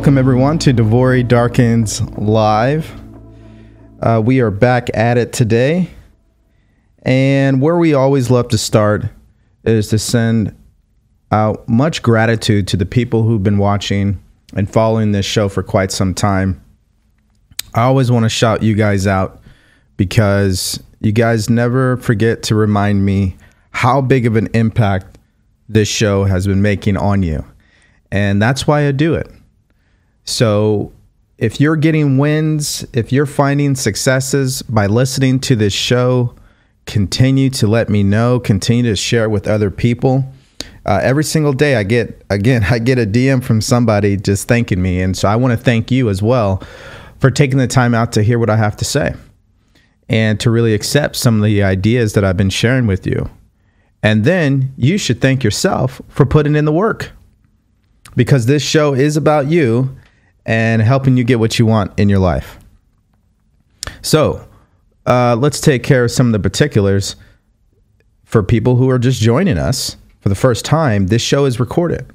Welcome, everyone, to DeVory Darkins Live. Uh, we are back at it today. And where we always love to start is to send out much gratitude to the people who've been watching and following this show for quite some time. I always want to shout you guys out because you guys never forget to remind me how big of an impact this show has been making on you. And that's why I do it. So if you're getting wins, if you're finding successes by listening to this show, continue to let me know, continue to share it with other people. Uh, every single day I get again I get a DM from somebody just thanking me and so I want to thank you as well for taking the time out to hear what I have to say and to really accept some of the ideas that I've been sharing with you. And then you should thank yourself for putting in the work because this show is about you and helping you get what you want in your life. So, uh, let's take care of some of the particulars for people who are just joining us for the first time. This show is recorded,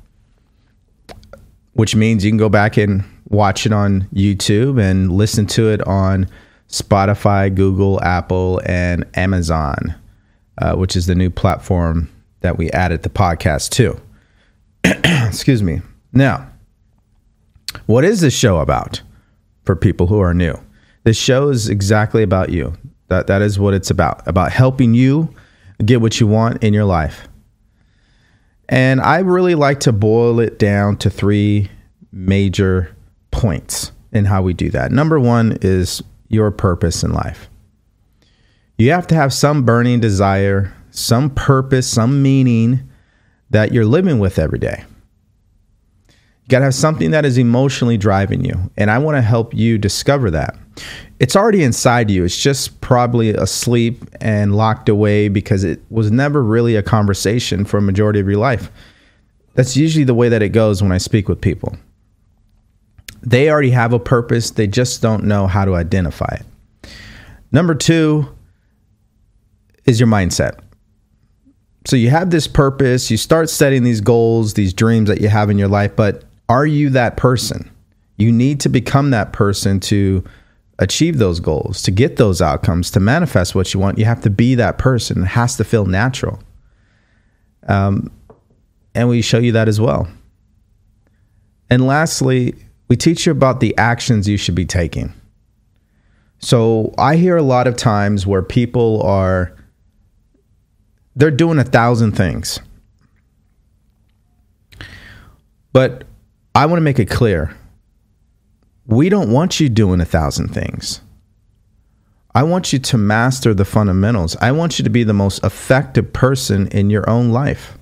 which means you can go back and watch it on YouTube and listen to it on Spotify, Google, Apple, and Amazon, uh, which is the new platform that we added the podcast to. Excuse me. Now, what is this show about for people who are new? This show is exactly about you. That that is what it's about. About helping you get what you want in your life. And I really like to boil it down to three major points in how we do that. Number 1 is your purpose in life. You have to have some burning desire, some purpose, some meaning that you're living with every day. You got to have something that is emotionally driving you. And I want to help you discover that. It's already inside you. It's just probably asleep and locked away because it was never really a conversation for a majority of your life. That's usually the way that it goes when I speak with people. They already have a purpose, they just don't know how to identify it. Number two is your mindset. So you have this purpose, you start setting these goals, these dreams that you have in your life, but are you that person? You need to become that person to achieve those goals, to get those outcomes, to manifest what you want. You have to be that person. It has to feel natural. Um, and we show you that as well. And lastly, we teach you about the actions you should be taking. So I hear a lot of times where people are they're doing a thousand things. But I want to make it clear we don't want you doing a thousand things. I want you to master the fundamentals. I want you to be the most effective person in your own life.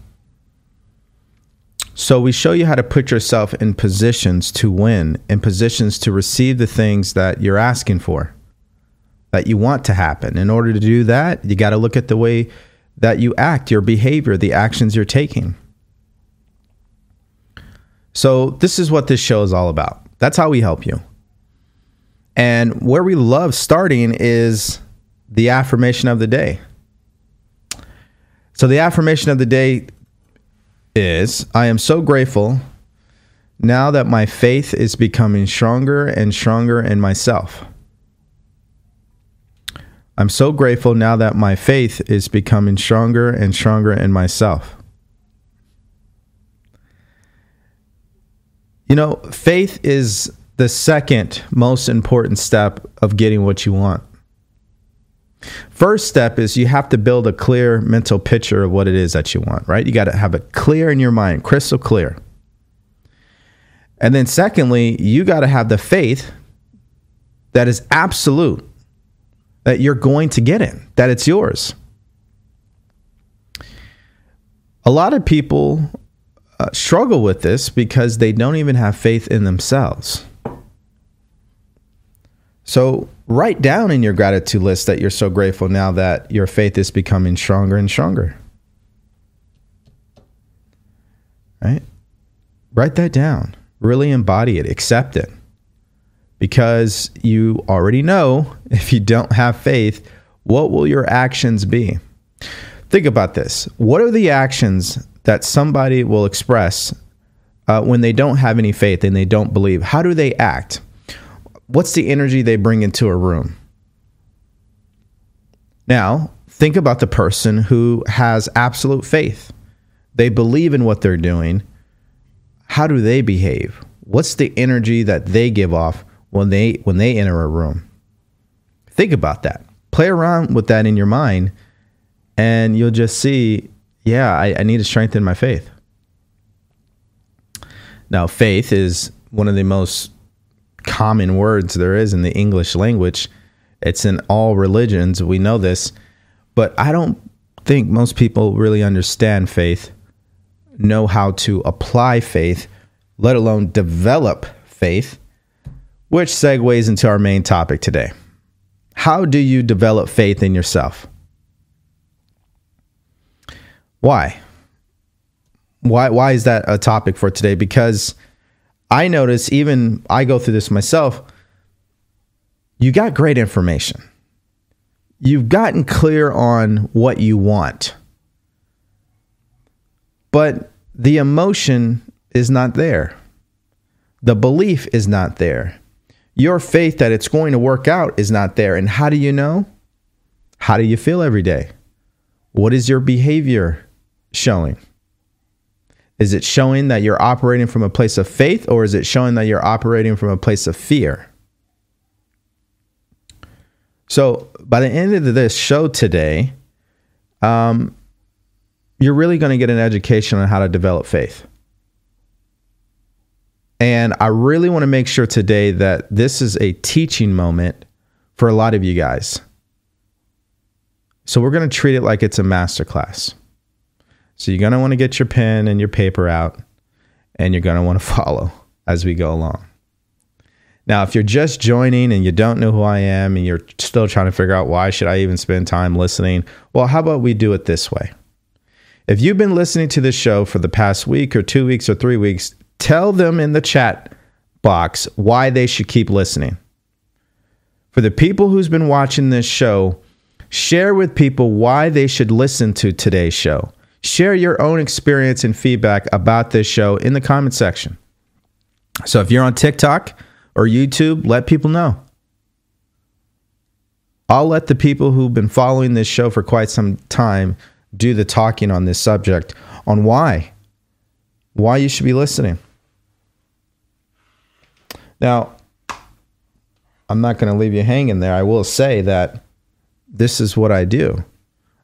So, we show you how to put yourself in positions to win, in positions to receive the things that you're asking for, that you want to happen. In order to do that, you got to look at the way that you act, your behavior, the actions you're taking. So, this is what this show is all about. That's how we help you. And where we love starting is the affirmation of the day. So, the affirmation of the day is I am so grateful now that my faith is becoming stronger and stronger in myself. I'm so grateful now that my faith is becoming stronger and stronger in myself. You know, faith is the second most important step of getting what you want. First step is you have to build a clear mental picture of what it is that you want, right? You got to have it clear in your mind, crystal clear. And then, secondly, you got to have the faith that is absolute, that you're going to get it, that it's yours. A lot of people uh, struggle with this because they don't even have faith in themselves. So, write down in your gratitude list that you're so grateful now that your faith is becoming stronger and stronger. Right? Write that down. Really embody it, accept it. Because you already know if you don't have faith, what will your actions be? Think about this. What are the actions that somebody will express uh, when they don't have any faith and they don't believe? How do they act? What's the energy they bring into a room? Now, think about the person who has absolute faith. They believe in what they're doing. How do they behave? What's the energy that they give off when they when they enter a room? Think about that. Play around with that in your mind and you'll just see, yeah, I, I need to strengthen my faith. Now, faith is one of the most common words there is in the English language. It's in all religions. We know this. But I don't think most people really understand faith, know how to apply faith, let alone develop faith, which segues into our main topic today. How do you develop faith in yourself? Why? Why why is that a topic for today? Because I notice even I go through this myself. You got great information. You've gotten clear on what you want. But the emotion is not there. The belief is not there. Your faith that it's going to work out is not there. And how do you know? How do you feel every day? What is your behavior showing? Is it showing that you're operating from a place of faith or is it showing that you're operating from a place of fear? So, by the end of this show today, um, you're really going to get an education on how to develop faith. And I really want to make sure today that this is a teaching moment for a lot of you guys. So, we're going to treat it like it's a masterclass. So you're going to want to get your pen and your paper out and you're going to want to follow as we go along. Now, if you're just joining and you don't know who I am and you're still trying to figure out why should I even spend time listening, well, how about we do it this way? If you've been listening to this show for the past week or 2 weeks or 3 weeks, tell them in the chat box why they should keep listening. For the people who's been watching this show, share with people why they should listen to today's show. Share your own experience and feedback about this show in the comment section. So if you're on TikTok or YouTube, let people know. I'll let the people who've been following this show for quite some time do the talking on this subject on why why you should be listening. Now, I'm not going to leave you hanging there. I will say that this is what I do.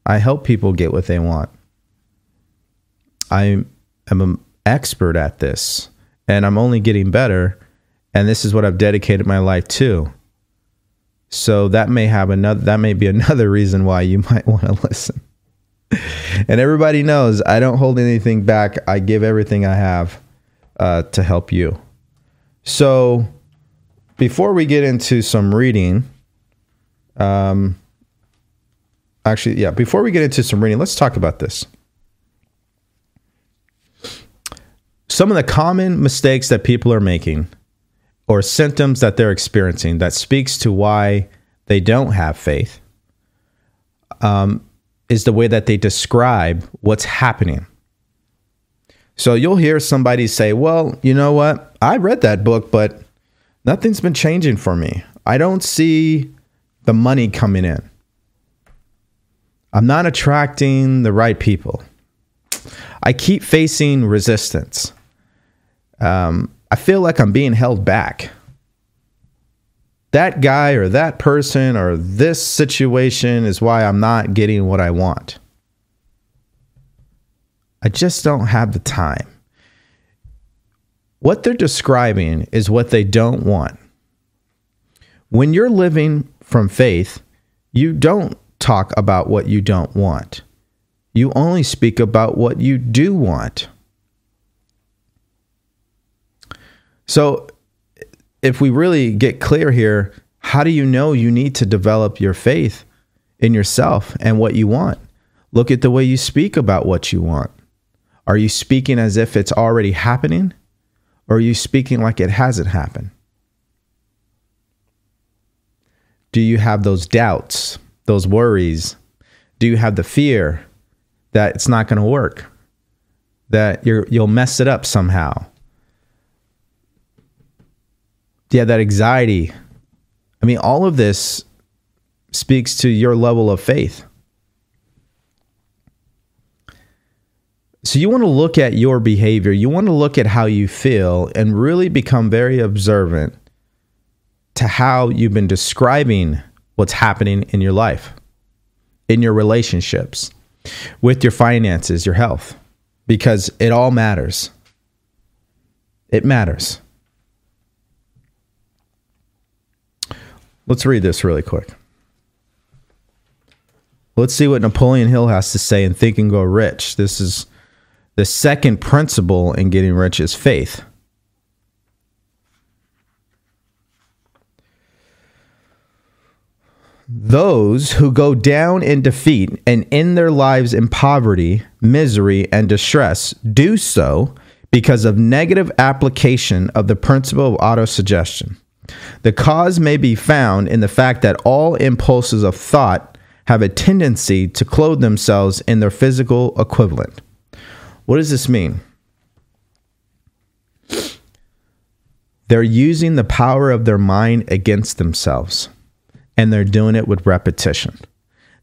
I help people get what they want. I am an expert at this and I'm only getting better. And this is what I've dedicated my life to. So that may have another, that may be another reason why you might want to listen. and everybody knows I don't hold anything back. I give everything I have uh, to help you. So before we get into some reading, um, actually, yeah, before we get into some reading, let's talk about this. Some of the common mistakes that people are making or symptoms that they're experiencing that speaks to why they don't have faith um, is the way that they describe what's happening. So you'll hear somebody say, Well, you know what? I read that book, but nothing's been changing for me. I don't see the money coming in. I'm not attracting the right people. I keep facing resistance um, I feel like I'm being held back. That guy or that person or this situation is why I'm not getting what I want. I just don't have the time. What they're describing is what they don't want. When you're living from faith, you don't talk about what you don't want. You only speak about what you do want. So, if we really get clear here, how do you know you need to develop your faith in yourself and what you want? Look at the way you speak about what you want. Are you speaking as if it's already happening? Or are you speaking like it hasn't happened? Do you have those doubts, those worries? Do you have the fear that it's not going to work? That you're, you'll mess it up somehow? Yeah, that anxiety. I mean, all of this speaks to your level of faith. So you want to look at your behavior, you want to look at how you feel and really become very observant to how you've been describing what's happening in your life, in your relationships, with your finances, your health, because it all matters. It matters. Let's read this really quick. Let's see what Napoleon Hill has to say in Think and Grow Rich. This is the second principle in getting rich is faith. Those who go down in defeat and end their lives in poverty, misery, and distress do so because of negative application of the principle of autosuggestion. The cause may be found in the fact that all impulses of thought have a tendency to clothe themselves in their physical equivalent. What does this mean? They're using the power of their mind against themselves, and they're doing it with repetition.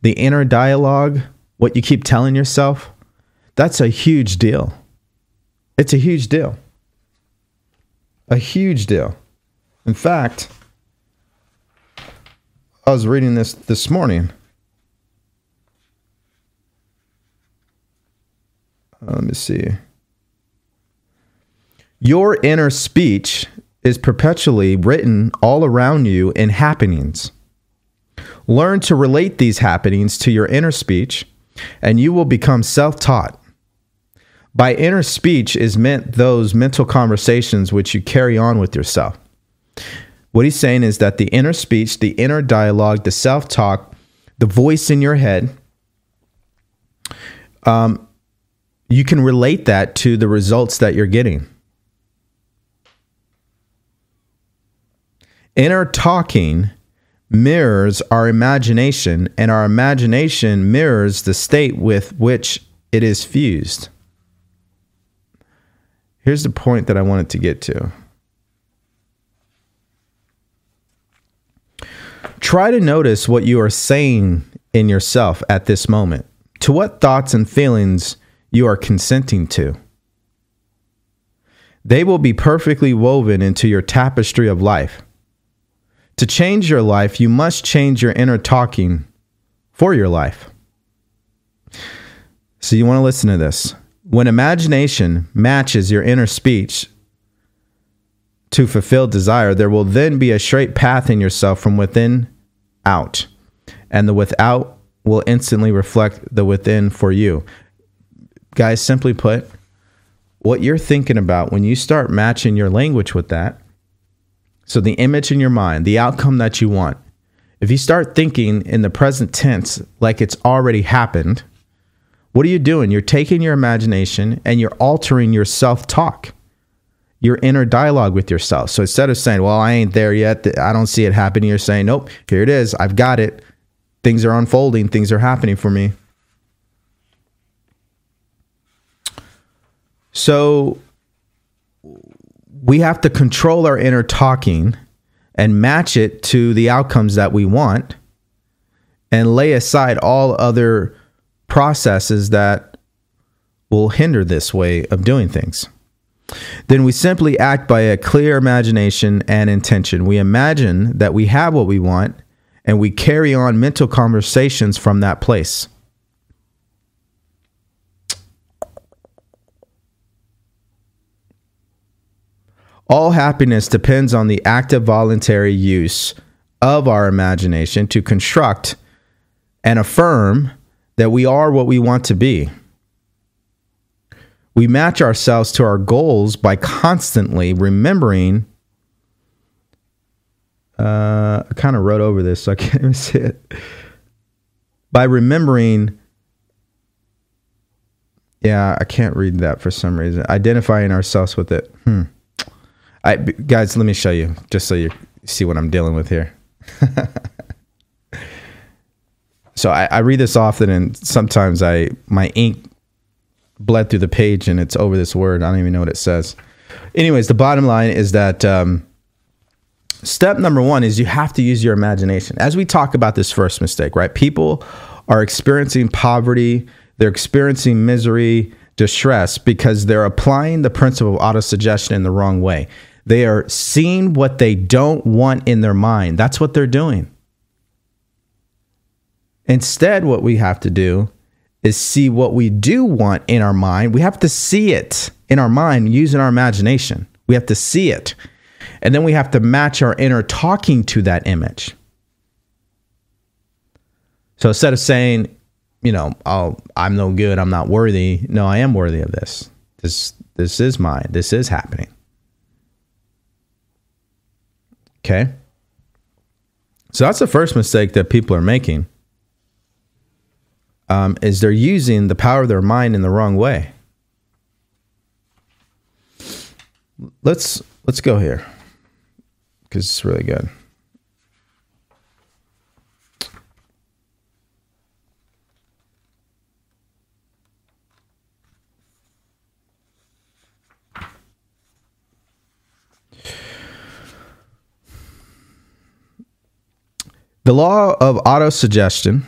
The inner dialogue, what you keep telling yourself, that's a huge deal. It's a huge deal. A huge deal. In fact, I was reading this this morning. Uh, let me see. Your inner speech is perpetually written all around you in happenings. Learn to relate these happenings to your inner speech, and you will become self taught. By inner speech is meant those mental conversations which you carry on with yourself. What he's saying is that the inner speech, the inner dialogue, the self talk, the voice in your head, um, you can relate that to the results that you're getting. Inner talking mirrors our imagination, and our imagination mirrors the state with which it is fused. Here's the point that I wanted to get to. Try to notice what you are saying in yourself at this moment. To what thoughts and feelings you are consenting to. They will be perfectly woven into your tapestry of life. To change your life, you must change your inner talking for your life. So, you want to listen to this. When imagination matches your inner speech to fulfill desire, there will then be a straight path in yourself from within out, and the without will instantly reflect the within for you. Guys, simply put, what you're thinking about when you start matching your language with that, so the image in your mind, the outcome that you want, if you start thinking in the present tense like it's already happened, what are you doing? You're taking your imagination and you're altering your self talk, your inner dialogue with yourself. So instead of saying, Well, I ain't there yet, I don't see it happening, you're saying, Nope, here it is. I've got it. Things are unfolding, things are happening for me. So we have to control our inner talking and match it to the outcomes that we want and lay aside all other processes that will hinder this way of doing things. Then we simply act by a clear imagination and intention. We imagine that we have what we want and we carry on mental conversations from that place. All happiness depends on the active voluntary use of our imagination to construct and affirm that we are what we want to be. We match ourselves to our goals by constantly remembering. Uh, I kind of wrote over this, so I can't even see it. By remembering. Yeah, I can't read that for some reason. Identifying ourselves with it. Hmm. I, guys, let me show you just so you see what I'm dealing with here. so I, I read this often, and sometimes I my ink bled through the page, and it's over this word. I don't even know what it says. Anyways, the bottom line is that um, step number one is you have to use your imagination. As we talk about this first mistake, right? People are experiencing poverty, they're experiencing misery, distress because they're applying the principle of autosuggestion in the wrong way. They are seeing what they don't want in their mind. That's what they're doing. Instead, what we have to do is see what we do want in our mind. We have to see it in our mind using our imagination. We have to see it. And then we have to match our inner talking to that image. So instead of saying, you know, oh, I'm no good, I'm not worthy, no, I am worthy of this. This this is mine. This is happening. Okay? So that's the first mistake that people are making. Um, is they're using the power of their mind in the wrong way. Let's let's go here because it's really good. The law of autosuggestion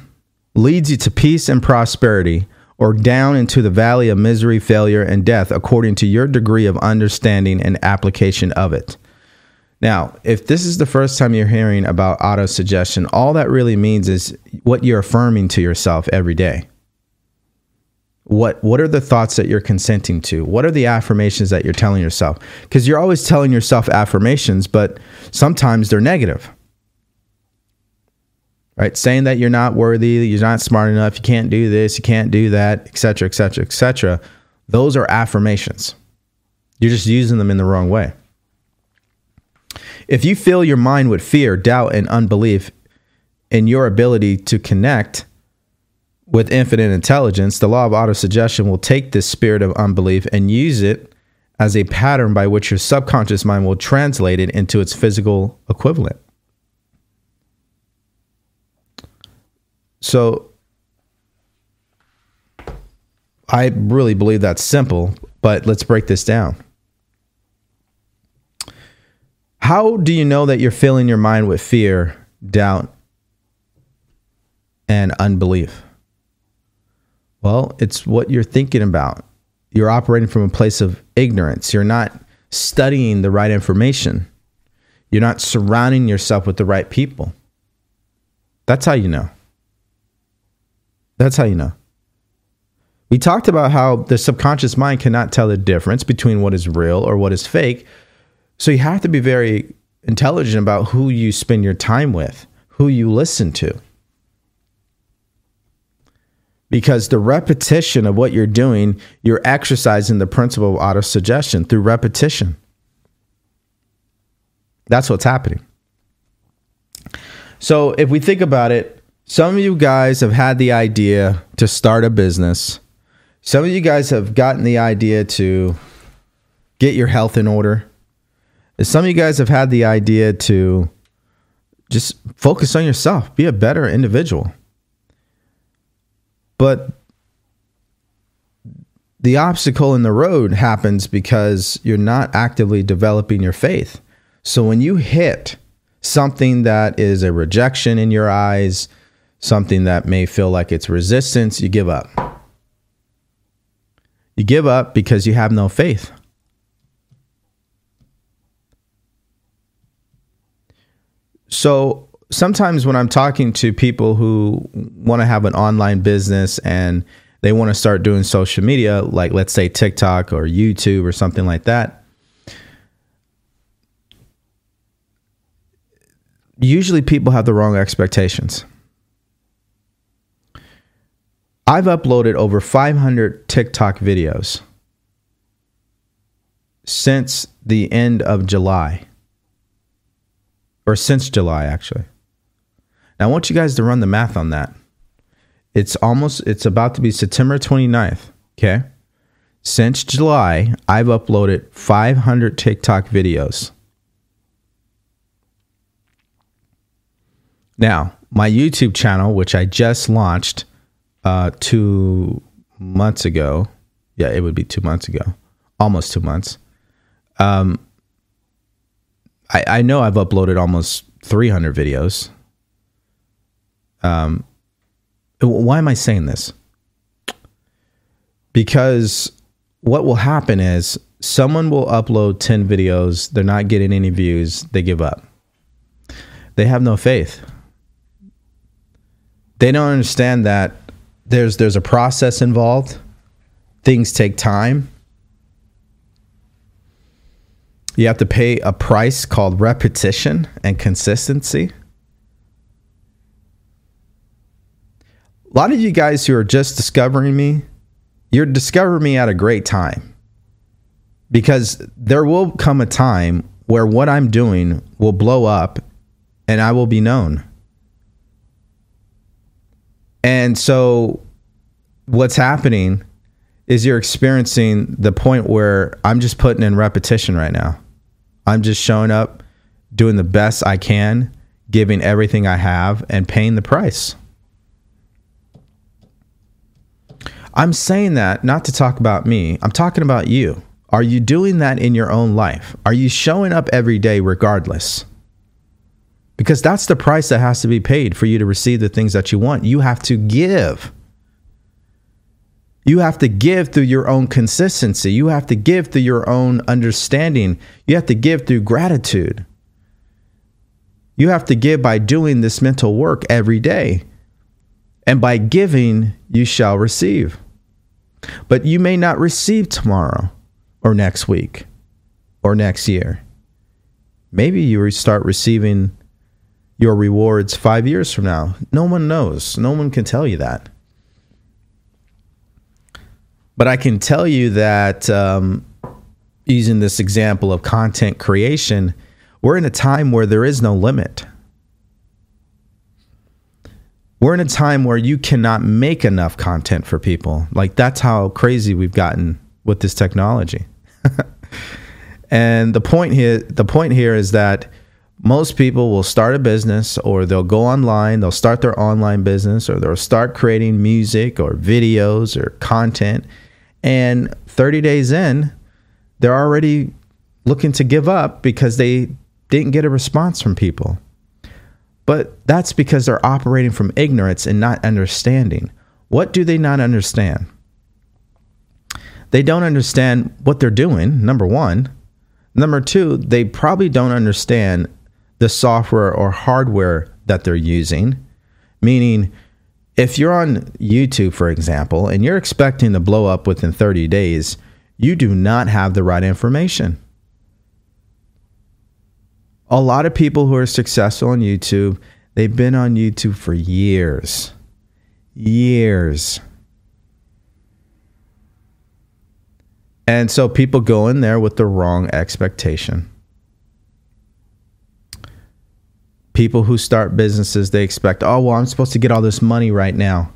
leads you to peace and prosperity or down into the valley of misery, failure, and death according to your degree of understanding and application of it. Now, if this is the first time you're hearing about auto suggestion, all that really means is what you're affirming to yourself every day. What what are the thoughts that you're consenting to? What are the affirmations that you're telling yourself? Because you're always telling yourself affirmations, but sometimes they're negative right? Saying that you're not worthy, you're not smart enough, you can't do this, you can't do that, etc., etc., etc. Those are affirmations. You're just using them in the wrong way. If you fill your mind with fear, doubt, and unbelief in your ability to connect with infinite intelligence, the law of autosuggestion will take this spirit of unbelief and use it as a pattern by which your subconscious mind will translate it into its physical equivalent. So I really believe that's simple, but let's break this down. How do you know that you're filling your mind with fear, doubt, and unbelief? Well, it's what you're thinking about. You're operating from a place of ignorance. You're not studying the right information. You're not surrounding yourself with the right people. That's how you know. That's how you know. We talked about how the subconscious mind cannot tell the difference between what is real or what is fake. So you have to be very intelligent about who you spend your time with, who you listen to. Because the repetition of what you're doing, you're exercising the principle of autosuggestion through repetition. That's what's happening. So if we think about it, some of you guys have had the idea to start a business. Some of you guys have gotten the idea to get your health in order. Some of you guys have had the idea to just focus on yourself, be a better individual. But the obstacle in the road happens because you're not actively developing your faith. So when you hit something that is a rejection in your eyes, something that may feel like it's resistance, you give up. You give up because you have no faith. So sometimes when I'm talking to people who want to have an online business and they want to start doing social media, like let's say TikTok or YouTube or something like that, usually people have the wrong expectations. I've uploaded over 500 TikTok videos since the end of July, or since July, actually. Now, I want you guys to run the math on that. It's almost, it's about to be September 29th. Okay. Since July, I've uploaded 500 TikTok videos. Now, my YouTube channel, which I just launched, uh, two months ago. Yeah, it would be two months ago, almost two months. Um, I, I know I've uploaded almost 300 videos. Um, why am I saying this? Because what will happen is someone will upload 10 videos, they're not getting any views, they give up. They have no faith. They don't understand that there's there's a process involved. Things take time. You have to pay a price called repetition and consistency. A lot of you guys who are just discovering me, you're discovering me at a great time. Because there will come a time where what I'm doing will blow up and I will be known. And so what's happening is you're experiencing the point where I'm just putting in repetition right now. I'm just showing up, doing the best I can, giving everything I have, and paying the price. I'm saying that not to talk about me, I'm talking about you. Are you doing that in your own life? Are you showing up every day regardless? Because that's the price that has to be paid for you to receive the things that you want. You have to give. You have to give through your own consistency. You have to give through your own understanding. You have to give through gratitude. You have to give by doing this mental work every day. And by giving, you shall receive. But you may not receive tomorrow or next week or next year. Maybe you start receiving your rewards five years from now. No one knows. No one can tell you that. But I can tell you that um, using this example of content creation, we're in a time where there is no limit. We're in a time where you cannot make enough content for people. Like that's how crazy we've gotten with this technology. and the point here the point here is that most people will start a business or they'll go online, they'll start their online business or they'll start creating music or videos or content and 30 days in, they're already looking to give up because they didn't get a response from people. But that's because they're operating from ignorance and not understanding. What do they not understand? They don't understand what they're doing, number one. Number two, they probably don't understand the software or hardware that they're using, meaning, if you're on YouTube, for example, and you're expecting to blow up within 30 days, you do not have the right information. A lot of people who are successful on YouTube, they've been on YouTube for years. Years. And so people go in there with the wrong expectation. People who start businesses, they expect, oh, well, I'm supposed to get all this money right now.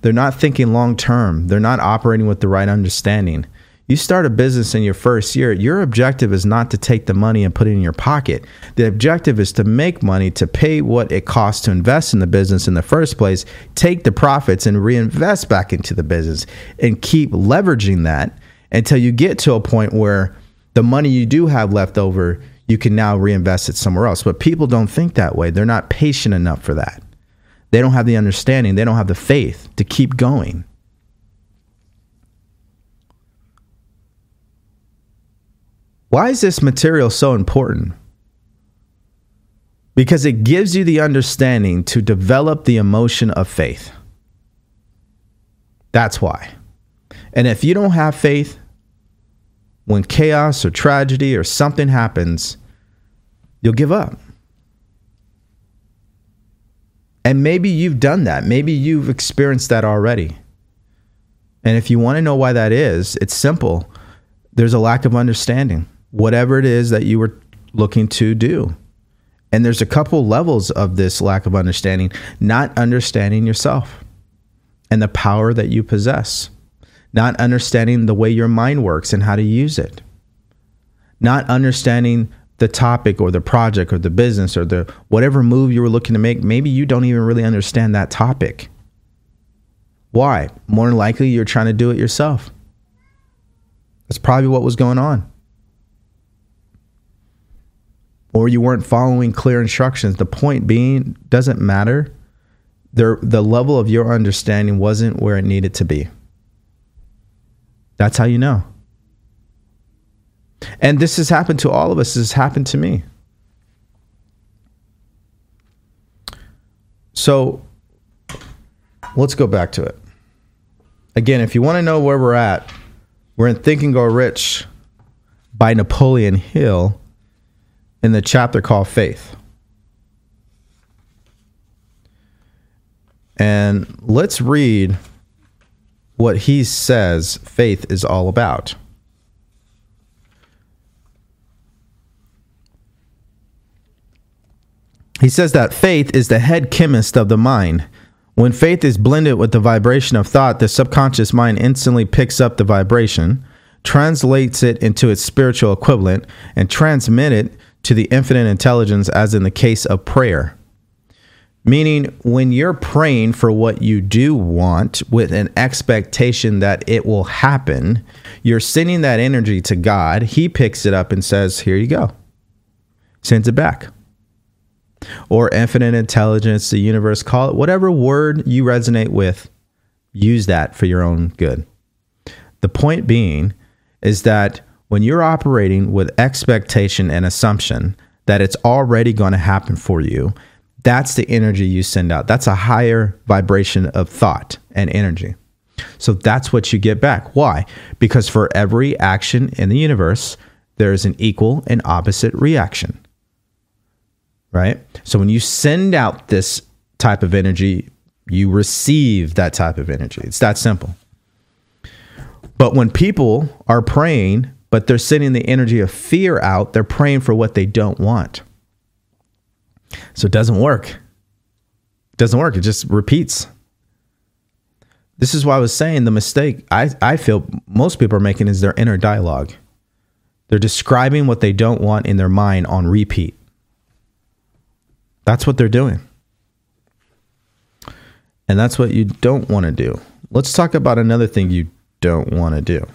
They're not thinking long term, they're not operating with the right understanding. You start a business in your first year, your objective is not to take the money and put it in your pocket. The objective is to make money to pay what it costs to invest in the business in the first place, take the profits and reinvest back into the business and keep leveraging that until you get to a point where the money you do have left over you can now reinvest it somewhere else. But people don't think that way. They're not patient enough for that. They don't have the understanding, they don't have the faith to keep going. Why is this material so important? Because it gives you the understanding to develop the emotion of faith. That's why. And if you don't have faith, when chaos or tragedy or something happens, you'll give up. And maybe you've done that. Maybe you've experienced that already. And if you want to know why that is, it's simple. There's a lack of understanding, whatever it is that you were looking to do. And there's a couple levels of this lack of understanding, not understanding yourself and the power that you possess, not understanding the way your mind works and how to use it, not understanding the topic or the project or the business or the whatever move you were looking to make, maybe you don't even really understand that topic. Why? More than likely, you're trying to do it yourself. That's probably what was going on. or you weren't following clear instructions. The point being, doesn't matter. The, the level of your understanding wasn't where it needed to be. That's how you know. And this has happened to all of us. This has happened to me. So let's go back to it. Again, if you want to know where we're at, we're in Think and Grow Rich by Napoleon Hill in the chapter called Faith. And let's read what he says faith is all about. He says that faith is the head chemist of the mind. When faith is blended with the vibration of thought, the subconscious mind instantly picks up the vibration, translates it into its spiritual equivalent, and transmits it to the infinite intelligence, as in the case of prayer. Meaning, when you're praying for what you do want with an expectation that it will happen, you're sending that energy to God. He picks it up and says, Here you go. Sends it back. Or infinite intelligence, the universe, call it whatever word you resonate with, use that for your own good. The point being is that when you're operating with expectation and assumption that it's already going to happen for you, that's the energy you send out. That's a higher vibration of thought and energy. So that's what you get back. Why? Because for every action in the universe, there is an equal and opposite reaction. Right? So when you send out this type of energy, you receive that type of energy. It's that simple. But when people are praying, but they're sending the energy of fear out, they're praying for what they don't want. So it doesn't work. It doesn't work. It just repeats. This is why I was saying the mistake I, I feel most people are making is their inner dialogue. They're describing what they don't want in their mind on repeat. That's what they're doing. And that's what you don't want to do. Let's talk about another thing you don't want to do.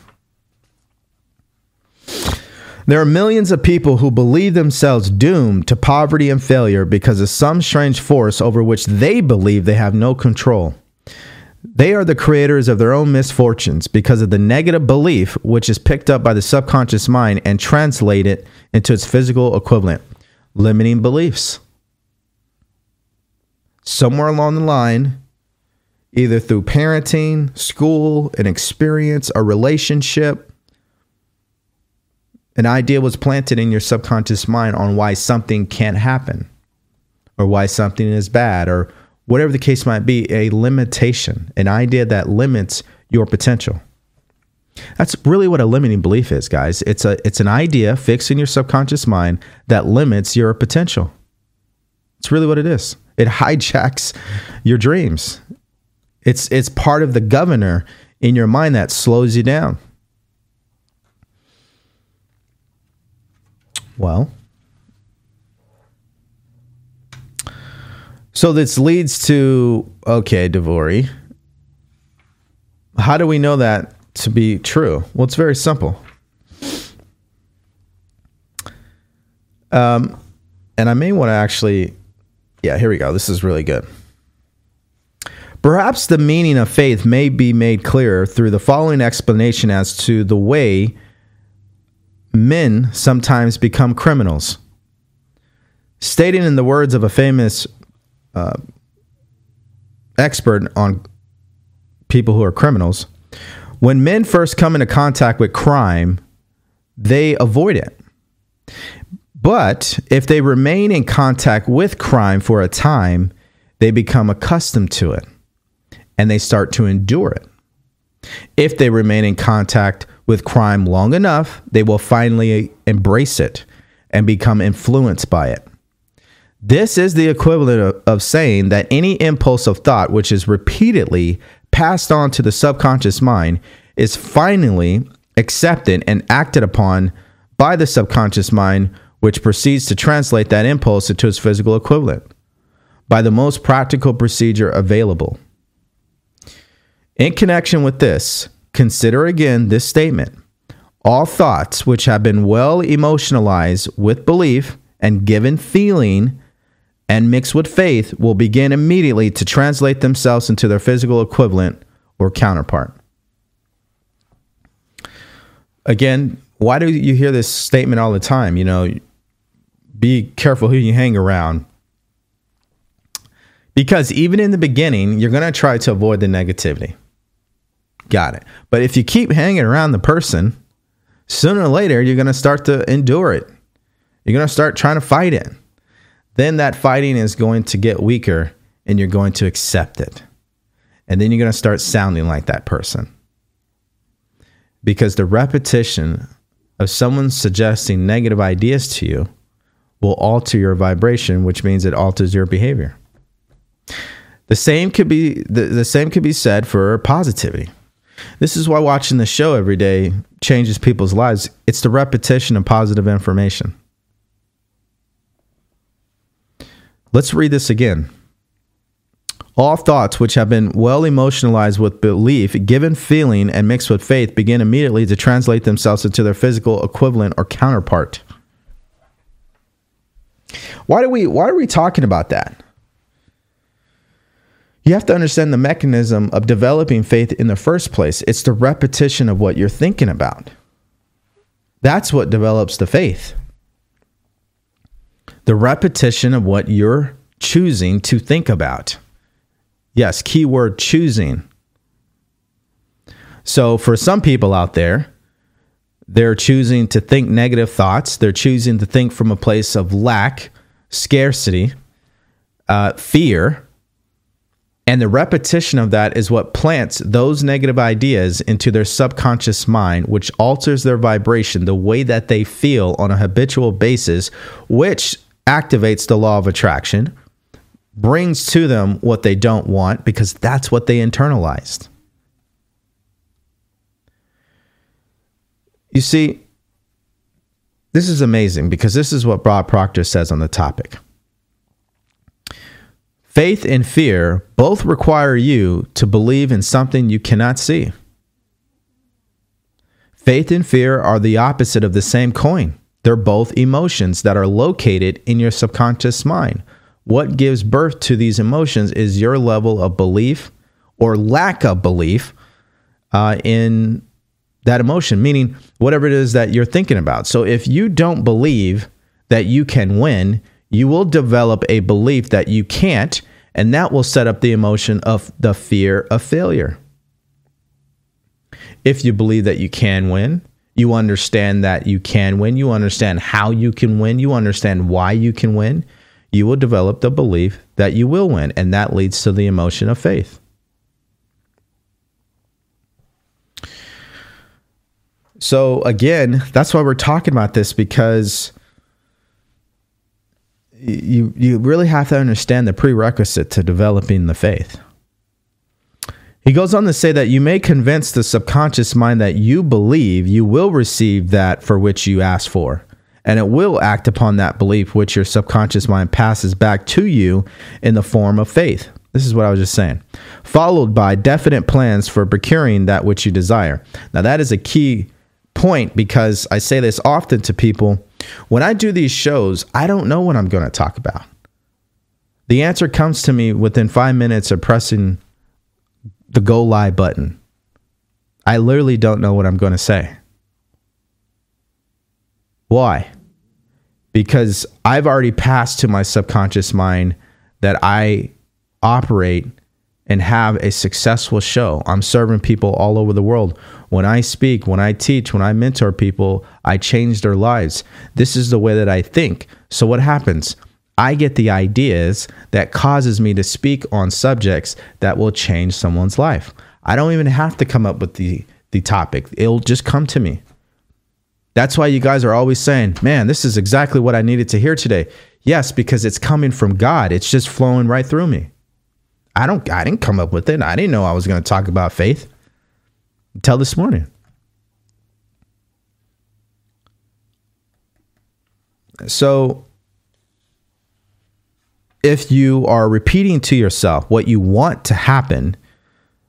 There are millions of people who believe themselves doomed to poverty and failure because of some strange force over which they believe they have no control. They are the creators of their own misfortunes because of the negative belief which is picked up by the subconscious mind and translated into its physical equivalent limiting beliefs. Somewhere along the line, either through parenting, school, an experience, a relationship, an idea was planted in your subconscious mind on why something can't happen or why something is bad or whatever the case might be, a limitation, an idea that limits your potential. That's really what a limiting belief is, guys. It's a it's an idea fixed in your subconscious mind that limits your potential. It's really what it is. It hijacks your dreams. It's it's part of the governor in your mind that slows you down. Well, so this leads to okay, DeVory. How do we know that to be true? Well, it's very simple. Um, and I may want to actually, yeah, here we go. This is really good. Perhaps the meaning of faith may be made clearer through the following explanation as to the way men sometimes become criminals. Stating in the words of a famous uh, expert on people who are criminals, when men first come into contact with crime, they avoid it. But if they remain in contact with crime for a time, they become accustomed to it and they start to endure it. If they remain in contact with crime long enough, they will finally embrace it and become influenced by it. This is the equivalent of, of, saying that any impulse of thought which is repeatedly passed on to the subconscious mind is finally accepted and acted upon by the subconscious mind, which proceeds to translate that impulse into its physical equivalent by the most practical procedure available. In connection with this, Consider again this statement All thoughts which have been well emotionalized with belief and given feeling and mixed with faith will begin immediately to translate themselves into their physical equivalent or counterpart. Again, why do you hear this statement all the time? You know, be careful who you hang around. Because even in the beginning, you're going to try to avoid the negativity. Got it. But if you keep hanging around the person, sooner or later, you're going to start to endure it. You're going to start trying to fight it. Then that fighting is going to get weaker and you're going to accept it. And then you're going to start sounding like that person. Because the repetition of someone suggesting negative ideas to you will alter your vibration, which means it alters your behavior. The same could be the, the same could be said for positivity. This is why watching the show every day changes people's lives. It's the repetition of positive information. Let's read this again. All thoughts which have been well emotionalized with belief, given feeling, and mixed with faith begin immediately to translate themselves into their physical equivalent or counterpart. Why do we why are we talking about that? You have to understand the mechanism of developing faith in the first place. It's the repetition of what you're thinking about. That's what develops the faith the repetition of what you're choosing to think about. Yes, keyword choosing. So, for some people out there, they're choosing to think negative thoughts. They're choosing to think from a place of lack, scarcity, uh, fear. And the repetition of that is what plants those negative ideas into their subconscious mind, which alters their vibration, the way that they feel on a habitual basis, which activates the law of attraction, brings to them what they don't want because that's what they internalized. You see, this is amazing because this is what Bob Proctor says on the topic. Faith and fear both require you to believe in something you cannot see. Faith and fear are the opposite of the same coin. They're both emotions that are located in your subconscious mind. What gives birth to these emotions is your level of belief or lack of belief uh, in that emotion, meaning whatever it is that you're thinking about. So if you don't believe that you can win, you will develop a belief that you can't, and that will set up the emotion of the fear of failure. If you believe that you can win, you understand that you can win. You understand how you can win. You understand why you can win. You will develop the belief that you will win. And that leads to the emotion of faith. So, again, that's why we're talking about this because you, you really have to understand the prerequisite to developing the faith. He goes on to say that you may convince the subconscious mind that you believe you will receive that for which you ask for, and it will act upon that belief which your subconscious mind passes back to you in the form of faith. This is what I was just saying. Followed by definite plans for procuring that which you desire. Now, that is a key point because I say this often to people. When I do these shows, I don't know what I'm going to talk about. The answer comes to me within five minutes of pressing the go live button. I literally don't know what I'm going to say. Why? Because I've already passed to my subconscious mind that I operate and have a successful show. I'm serving people all over the world. When I speak, when I teach, when I mentor people, I change their lives. This is the way that I think. So what happens? I get the ideas that causes me to speak on subjects that will change someone's life. I don't even have to come up with the the topic. It'll just come to me. That's why you guys are always saying, "Man, this is exactly what I needed to hear today." Yes, because it's coming from God. It's just flowing right through me. I don't I didn't come up with it. I didn't know I was going to talk about faith until this morning. So if you are repeating to yourself what you want to happen,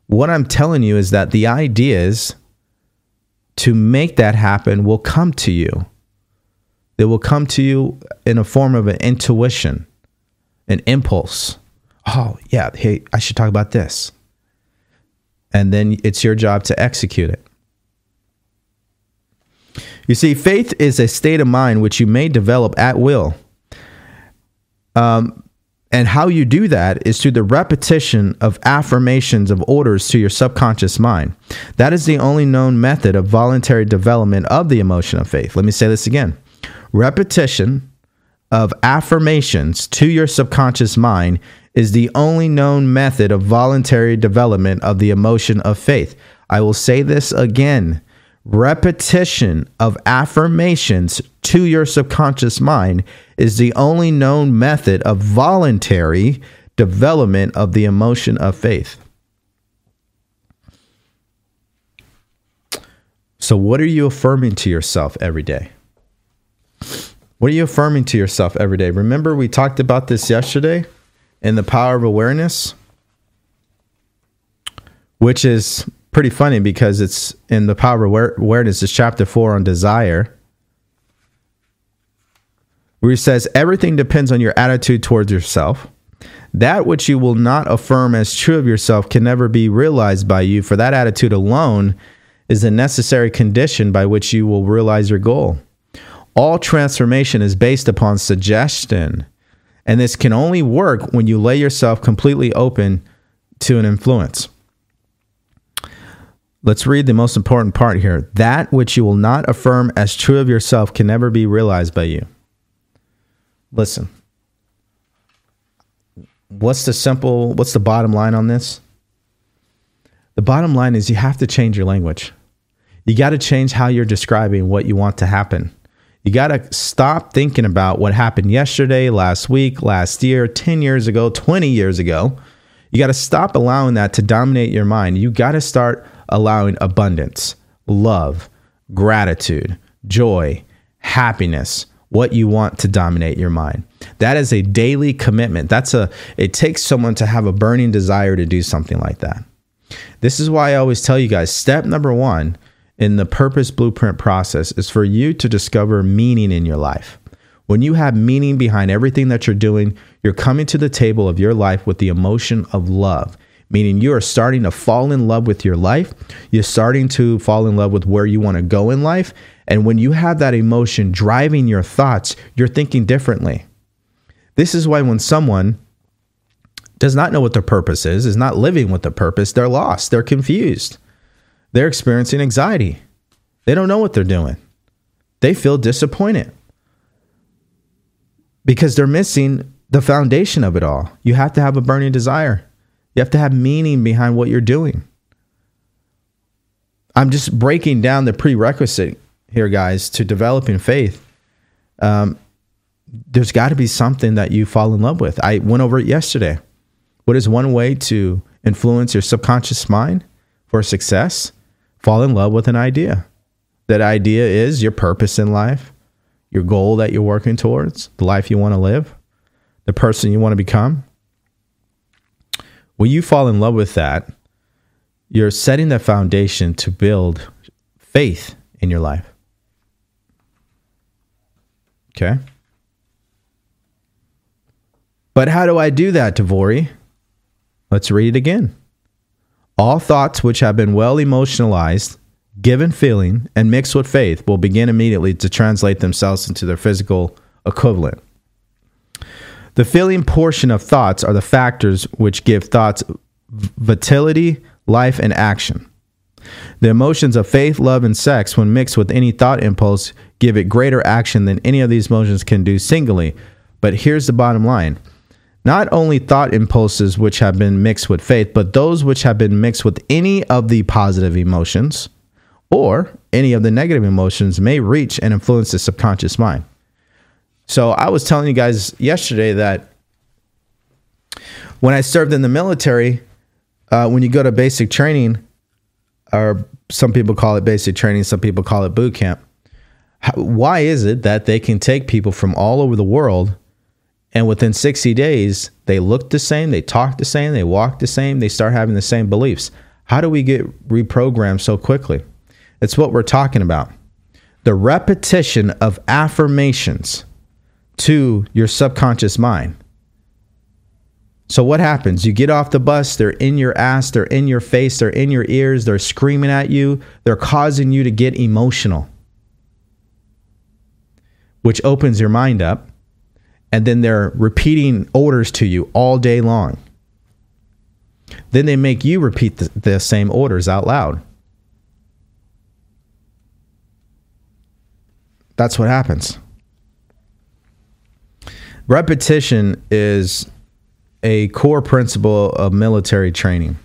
what I'm telling you is that the ideas to make that happen will come to you. They will come to you in a form of an intuition, an impulse. Oh, yeah, hey, I should talk about this. And then it's your job to execute it. You see, faith is a state of mind which you may develop at will. Um, and how you do that is through the repetition of affirmations of orders to your subconscious mind. That is the only known method of voluntary development of the emotion of faith. Let me say this again repetition of affirmations to your subconscious mind is the only known method of voluntary development of the emotion of faith. I will say this again repetition of affirmations to your subconscious mind is the only known method of voluntary development of the emotion of faith. So, what are you affirming to yourself every day? What are you affirming to yourself every day? Remember, we talked about this yesterday in the power of awareness, which is pretty funny because it's in the power of awareness is chapter 4 on desire where he says everything depends on your attitude towards yourself. That which you will not affirm as true of yourself can never be realized by you for that attitude alone is a necessary condition by which you will realize your goal. All transformation is based upon suggestion and this can only work when you lay yourself completely open to an influence Let's read the most important part here. That which you will not affirm as true of yourself can never be realized by you. Listen. What's the simple, what's the bottom line on this? The bottom line is you have to change your language. You got to change how you're describing what you want to happen. You got to stop thinking about what happened yesterday, last week, last year, 10 years ago, 20 years ago. You got to stop allowing that to dominate your mind. You got to start allowing abundance, love, gratitude, joy, happiness, what you want to dominate your mind. That is a daily commitment. That's a it takes someone to have a burning desire to do something like that. This is why I always tell you guys step number 1 in the purpose blueprint process is for you to discover meaning in your life. When you have meaning behind everything that you're doing, you're coming to the table of your life with the emotion of love meaning you are starting to fall in love with your life. You're starting to fall in love with where you want to go in life. And when you have that emotion driving your thoughts, you're thinking differently. This is why when someone does not know what their purpose is, is not living with the purpose, they're lost, they're confused, they're experiencing anxiety. They don't know what they're doing. They feel disappointed because they're missing the foundation of it all. You have to have a burning desire. You have to have meaning behind what you're doing. I'm just breaking down the prerequisite here, guys, to developing faith. Um, there's got to be something that you fall in love with. I went over it yesterday. What is one way to influence your subconscious mind for success? Fall in love with an idea. That idea is your purpose in life, your goal that you're working towards, the life you want to live, the person you want to become. When you fall in love with that, you're setting the foundation to build faith in your life. Okay? But how do I do that, DeVory? Let's read it again. All thoughts which have been well emotionalized, given feeling, and mixed with faith will begin immediately to translate themselves into their physical equivalent. The feeling portion of thoughts are the factors which give thoughts vitality, life, and action. The emotions of faith, love, and sex, when mixed with any thought impulse, give it greater action than any of these emotions can do singly. But here's the bottom line not only thought impulses which have been mixed with faith, but those which have been mixed with any of the positive emotions or any of the negative emotions may reach and influence the subconscious mind. So I was telling you guys yesterday that when I served in the military, uh, when you go to basic training, or some people call it basic training, some people call it boot camp. Why is it that they can take people from all over the world and within 60 days they look the same, they talk the same, they walk the same, they start having the same beliefs? How do we get reprogrammed so quickly? It's what we're talking about. the repetition of affirmations to your subconscious mind. So, what happens? You get off the bus, they're in your ass, they're in your face, they're in your ears, they're screaming at you, they're causing you to get emotional, which opens your mind up. And then they're repeating orders to you all day long. Then they make you repeat the, the same orders out loud. That's what happens. Repetition is a core principle of military training.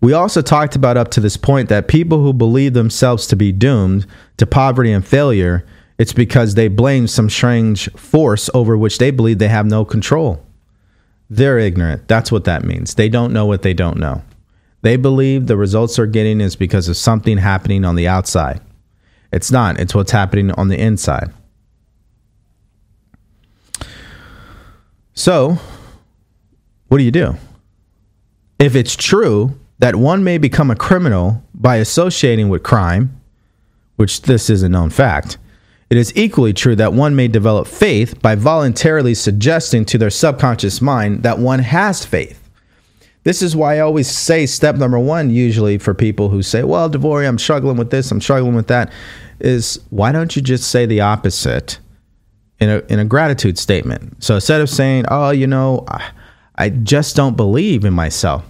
We also talked about up to this point that people who believe themselves to be doomed to poverty and failure, it's because they blame some strange force over which they believe they have no control. They're ignorant. That's what that means. They don't know what they don't know. They believe the results they're getting is because of something happening on the outside. It's not, it's what's happening on the inside. So, what do you do? If it's true that one may become a criminal by associating with crime, which this is a known fact, it is equally true that one may develop faith by voluntarily suggesting to their subconscious mind that one has faith. This is why I always say step number one, usually for people who say, Well, DeVory, I'm struggling with this, I'm struggling with that, is why don't you just say the opposite? in a in a gratitude statement. So instead of saying, "Oh, you know, I, I just don't believe in myself,"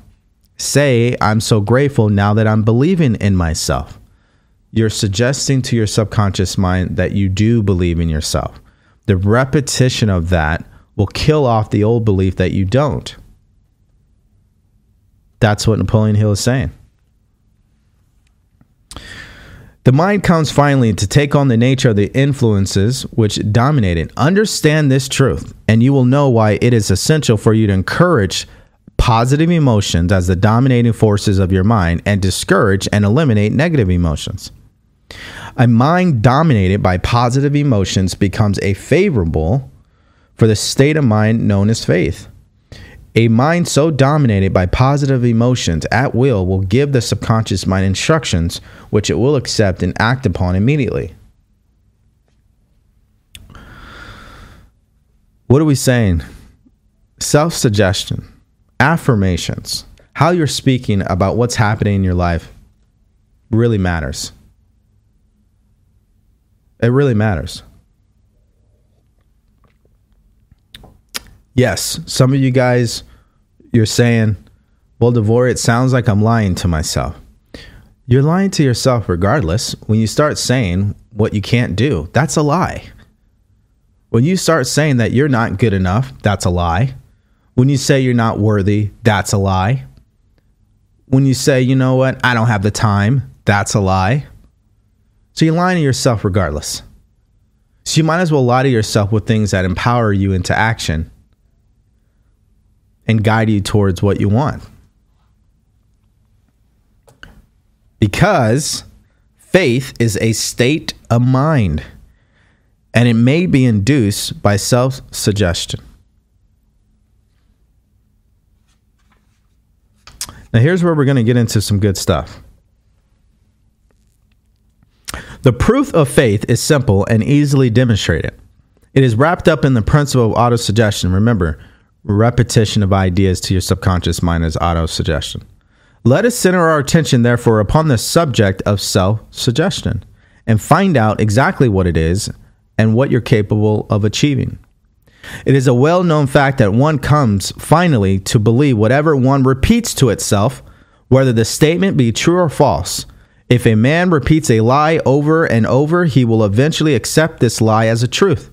say, "I'm so grateful now that I'm believing in myself." You're suggesting to your subconscious mind that you do believe in yourself. The repetition of that will kill off the old belief that you don't. That's what Napoleon Hill is saying. The mind comes finally to take on the nature of the influences which dominate it. Understand this truth, and you will know why it is essential for you to encourage positive emotions as the dominating forces of your mind and discourage and eliminate negative emotions. A mind dominated by positive emotions becomes a favorable for the state of mind known as faith. A mind so dominated by positive emotions at will will give the subconscious mind instructions which it will accept and act upon immediately. What are we saying? Self suggestion, affirmations, how you're speaking about what's happening in your life really matters. It really matters. Yes, some of you guys, you're saying, well, DeVory, it sounds like I'm lying to myself. You're lying to yourself regardless. When you start saying what you can't do, that's a lie. When you start saying that you're not good enough, that's a lie. When you say you're not worthy, that's a lie. When you say, you know what, I don't have the time, that's a lie. So you're lying to yourself regardless. So you might as well lie to yourself with things that empower you into action and guide you towards what you want. Because faith is a state of mind and it may be induced by self suggestion. Now, here's where we're going to get into some good stuff. The proof of faith is simple and easily demonstrated. It is wrapped up in the principle of autosuggestion. Remember, repetition of ideas to your subconscious mind is autosuggestion. Let us center our attention, therefore, upon the subject of self suggestion and find out exactly what it is and what you're capable of achieving. It is a well known fact that one comes finally to believe whatever one repeats to itself, whether the statement be true or false. If a man repeats a lie over and over, he will eventually accept this lie as a truth.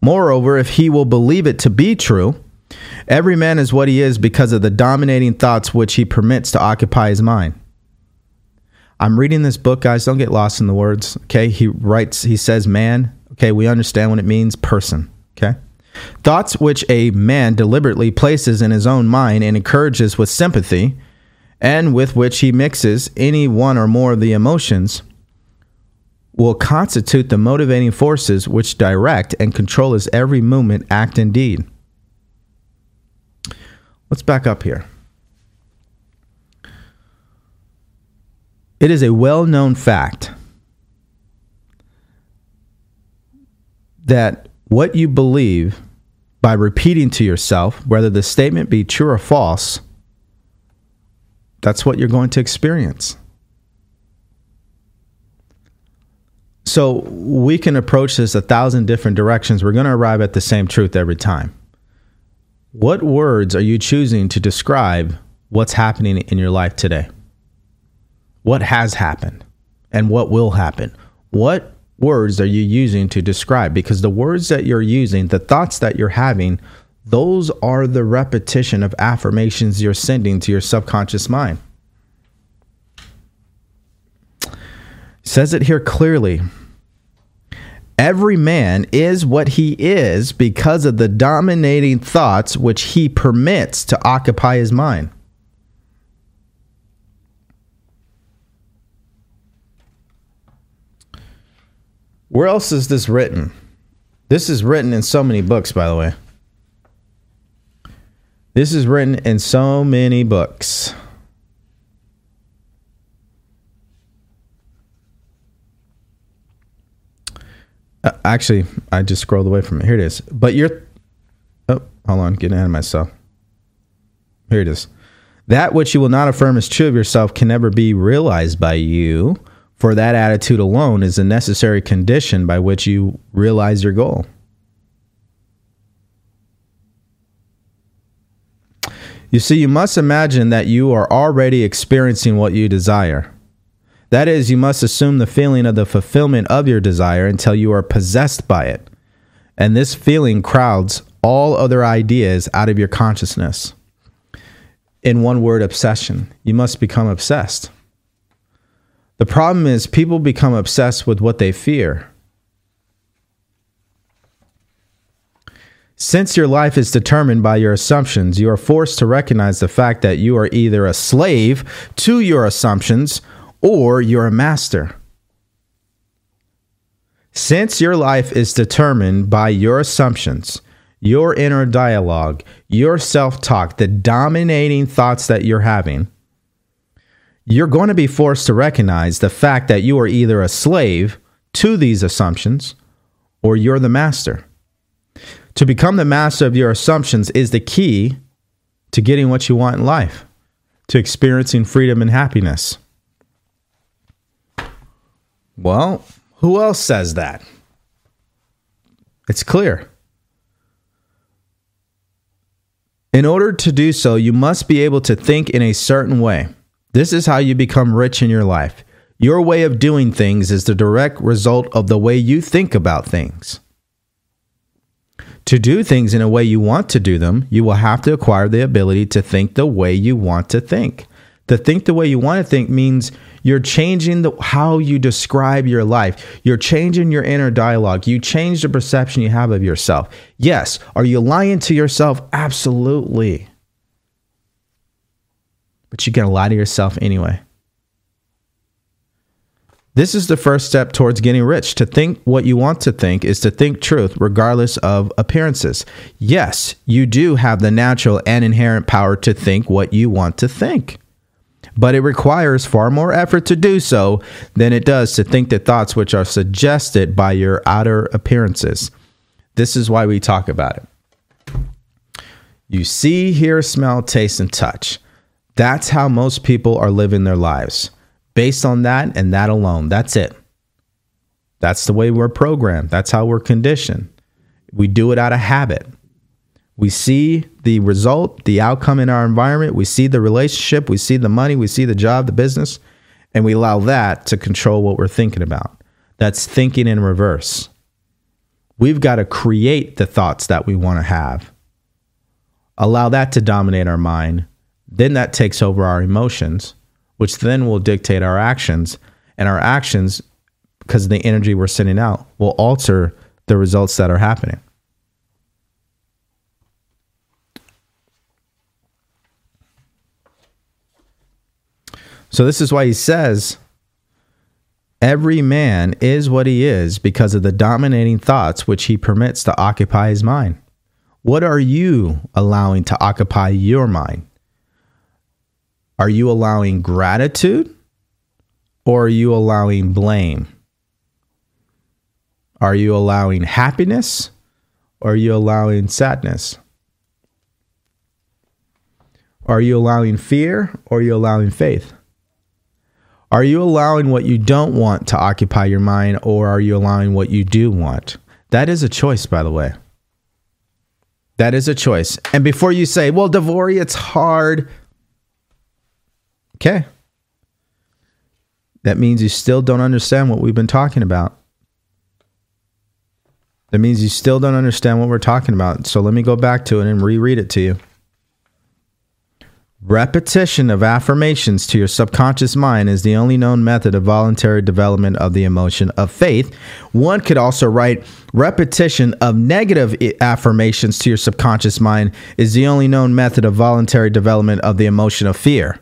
Moreover, if he will believe it to be true, Every man is what he is because of the dominating thoughts which he permits to occupy his mind. I'm reading this book, guys. Don't get lost in the words. Okay. He writes, he says, man. Okay. We understand what it means, person. Okay. Thoughts which a man deliberately places in his own mind and encourages with sympathy, and with which he mixes any one or more of the emotions, will constitute the motivating forces which direct and control his every movement, act, and deed. Let's back up here. It is a well known fact that what you believe by repeating to yourself, whether the statement be true or false, that's what you're going to experience. So we can approach this a thousand different directions. We're going to arrive at the same truth every time. What words are you choosing to describe what's happening in your life today? What has happened and what will happen? What words are you using to describe? Because the words that you're using, the thoughts that you're having, those are the repetition of affirmations you're sending to your subconscious mind. says it here clearly. Every man is what he is because of the dominating thoughts which he permits to occupy his mind. Where else is this written? This is written in so many books, by the way. This is written in so many books. Uh, actually, I just scrolled away from it. Here it is. But you're. Oh, hold on. Getting ahead of myself. Here it is. That which you will not affirm as true of yourself can never be realized by you for that attitude alone is a necessary condition by which you realize your goal. You see, you must imagine that you are already experiencing what you desire. That is, you must assume the feeling of the fulfillment of your desire until you are possessed by it. And this feeling crowds all other ideas out of your consciousness. In one word, obsession. You must become obsessed. The problem is people become obsessed with what they fear. Since your life is determined by your assumptions, you are forced to recognize the fact that you are either a slave to your assumptions or you're a master. Since your life is determined by your assumptions, your inner dialogue, your self talk, the dominating thoughts that you're having, you're going to be forced to recognize the fact that you are either a slave to these assumptions or you're the master. To become the master of your assumptions is the key to getting what you want in life, to experiencing freedom and happiness. Well, who else says that? It's clear. In order to do so, you must be able to think in a certain way. This is how you become rich in your life. Your way of doing things is the direct result of the way you think about things. To do things in a way you want to do them, you will have to acquire the ability to think the way you want to think. To think the way you want to think means you're changing the how you describe your life. You're changing your inner dialogue. You change the perception you have of yourself. Yes, are you lying to yourself? Absolutely but you got to lie to yourself anyway. This is the first step towards getting rich. To think what you want to think is to think truth, regardless of appearances. Yes, you do have the natural and inherent power to think what you want to think, but it requires far more effort to do so than it does to think the thoughts which are suggested by your outer appearances. This is why we talk about it. You see, hear, smell, taste, and touch. That's how most people are living their lives. Based on that and that alone. That's it. That's the way we're programmed. That's how we're conditioned. We do it out of habit. We see the result, the outcome in our environment. We see the relationship. We see the money. We see the job, the business. And we allow that to control what we're thinking about. That's thinking in reverse. We've got to create the thoughts that we want to have. Allow that to dominate our mind then that takes over our emotions, which then will dictate our actions. And our actions, because of the energy we're sending out, will alter the results that are happening. So, this is why he says, Every man is what he is because of the dominating thoughts which he permits to occupy his mind. What are you allowing to occupy your mind? Are you allowing gratitude or are you allowing blame? Are you allowing happiness or are you allowing sadness? Are you allowing fear or are you allowing faith? Are you allowing what you don't want to occupy your mind or are you allowing what you do want? That is a choice, by the way. That is a choice. And before you say, well, DeVory, it's hard. Okay. That means you still don't understand what we've been talking about. That means you still don't understand what we're talking about. So let me go back to it and reread it to you. Repetition of affirmations to your subconscious mind is the only known method of voluntary development of the emotion of faith. One could also write repetition of negative affirmations to your subconscious mind is the only known method of voluntary development of the emotion of fear.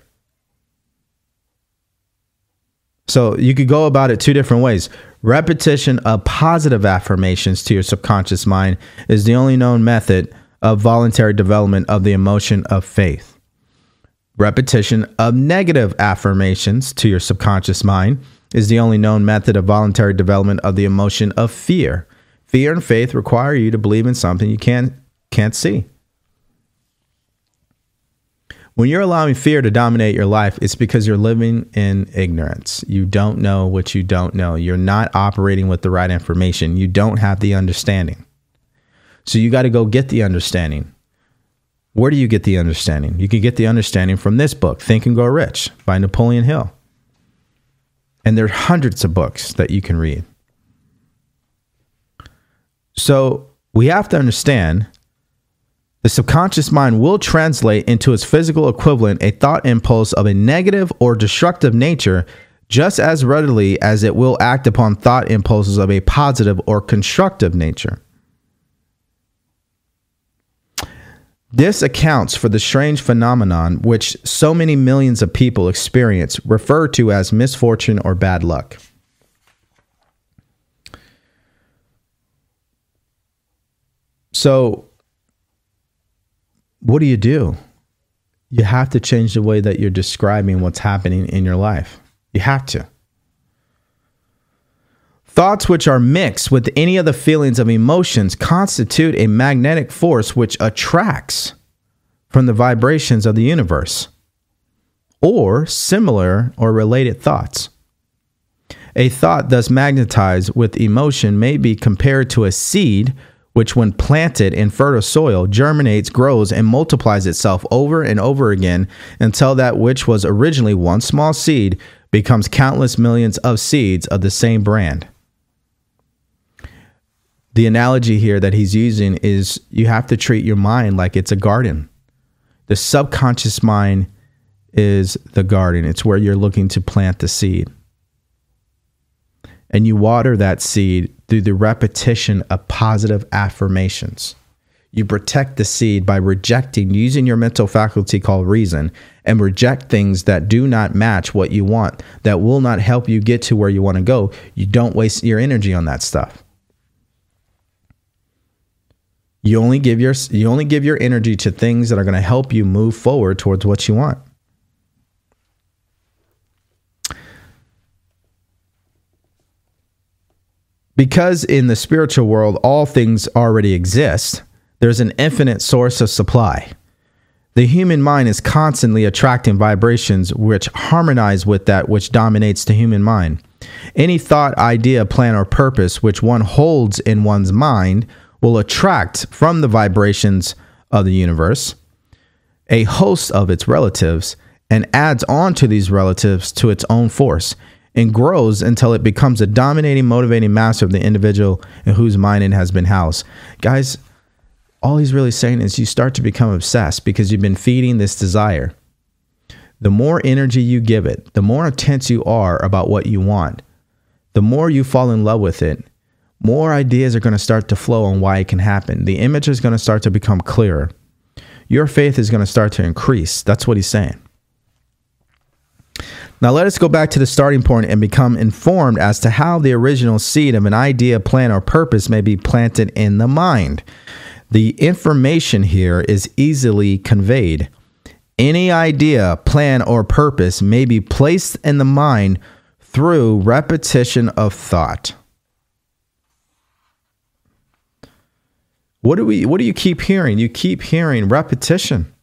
So you could go about it two different ways. Repetition of positive affirmations to your subconscious mind is the only known method of voluntary development of the emotion of faith. Repetition of negative affirmations to your subconscious mind is the only known method of voluntary development of the emotion of fear. Fear and faith require you to believe in something you can't can't see. When you're allowing fear to dominate your life, it's because you're living in ignorance. You don't know what you don't know. You're not operating with the right information. You don't have the understanding. So you got to go get the understanding. Where do you get the understanding? You can get the understanding from this book, Think and Grow Rich by Napoleon Hill. And there are hundreds of books that you can read. So we have to understand the subconscious mind will translate into its physical equivalent a thought impulse of a negative or destructive nature just as readily as it will act upon thought impulses of a positive or constructive nature. This accounts for the strange phenomenon which so many millions of people experience, referred to as misfortune or bad luck. So, what do you do? You have to change the way that you're describing what's happening in your life. You have to. Thoughts which are mixed with any of the feelings of emotions constitute a magnetic force which attracts from the vibrations of the universe or similar or related thoughts. A thought thus magnetized with emotion may be compared to a seed which, when planted in fertile soil, germinates, grows, and multiplies itself over and over again until that which was originally one small seed becomes countless millions of seeds of the same brand the analogy here that he's using is you have to treat your mind like it's a garden. The subconscious mind is the garden, it's where you're looking to plant the seed. And you water that seed through the repetition of positive affirmations. You protect the seed by rejecting, using your mental faculty called reason, and reject things that do not match what you want, that will not help you get to where you want to go. You don't waste your energy on that stuff. You only give your you only give your energy to things that are going to help you move forward towards what you want. Because in the spiritual world all things already exist, there's an infinite source of supply. The human mind is constantly attracting vibrations which harmonize with that which dominates the human mind. Any thought, idea, plan, or purpose which one holds in one's mind will attract from the vibrations of the universe a host of its relatives and adds on to these relatives to its own force and grows until it becomes a dominating, motivating master of the individual in whose mind it has been housed. Guys, all he's really saying is you start to become obsessed because you've been feeding this desire. The more energy you give it, the more intense you are about what you want, the more you fall in love with it, more ideas are going to start to flow on why it can happen. The image is going to start to become clearer. Your faith is going to start to increase. That's what he's saying. Now, let us go back to the starting point and become informed as to how the original seed of an idea, plan, or purpose may be planted in the mind. The information here is easily conveyed. Any idea, plan, or purpose may be placed in the mind through repetition of thought. What do we what do you keep hearing? You keep hearing repetition.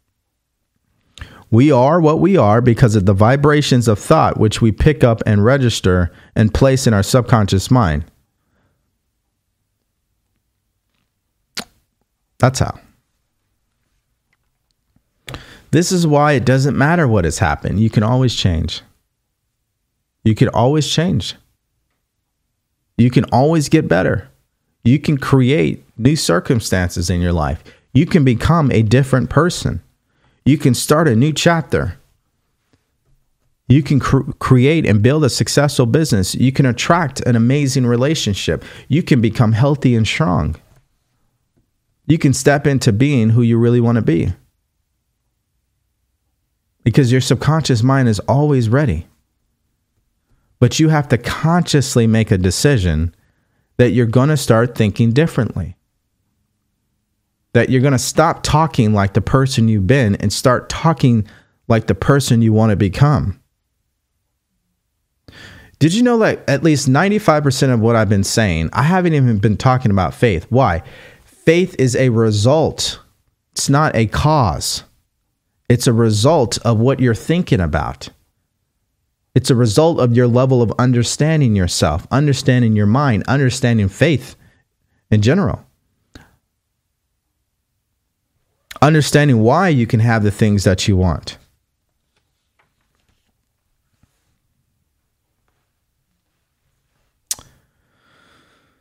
We are what we are because of the vibrations of thought which we pick up and register and place in our subconscious mind. That's how. This is why it doesn't matter what has happened. You can always change. You can always change. You can always get better. You can create new circumstances in your life. You can become a different person. You can start a new chapter. You can cr- create and build a successful business. You can attract an amazing relationship. You can become healthy and strong. You can step into being who you really want to be. Because your subconscious mind is always ready. But you have to consciously make a decision that you're going to start thinking differently. That you're going to stop talking like the person you've been and start talking like the person you want to become. Did you know that at least 95% of what I've been saying, I haven't even been talking about faith? Why? Faith is a result, it's not a cause. It's a result of what you're thinking about. It's a result of your level of understanding yourself, understanding your mind, understanding faith in general. Understanding why you can have the things that you want.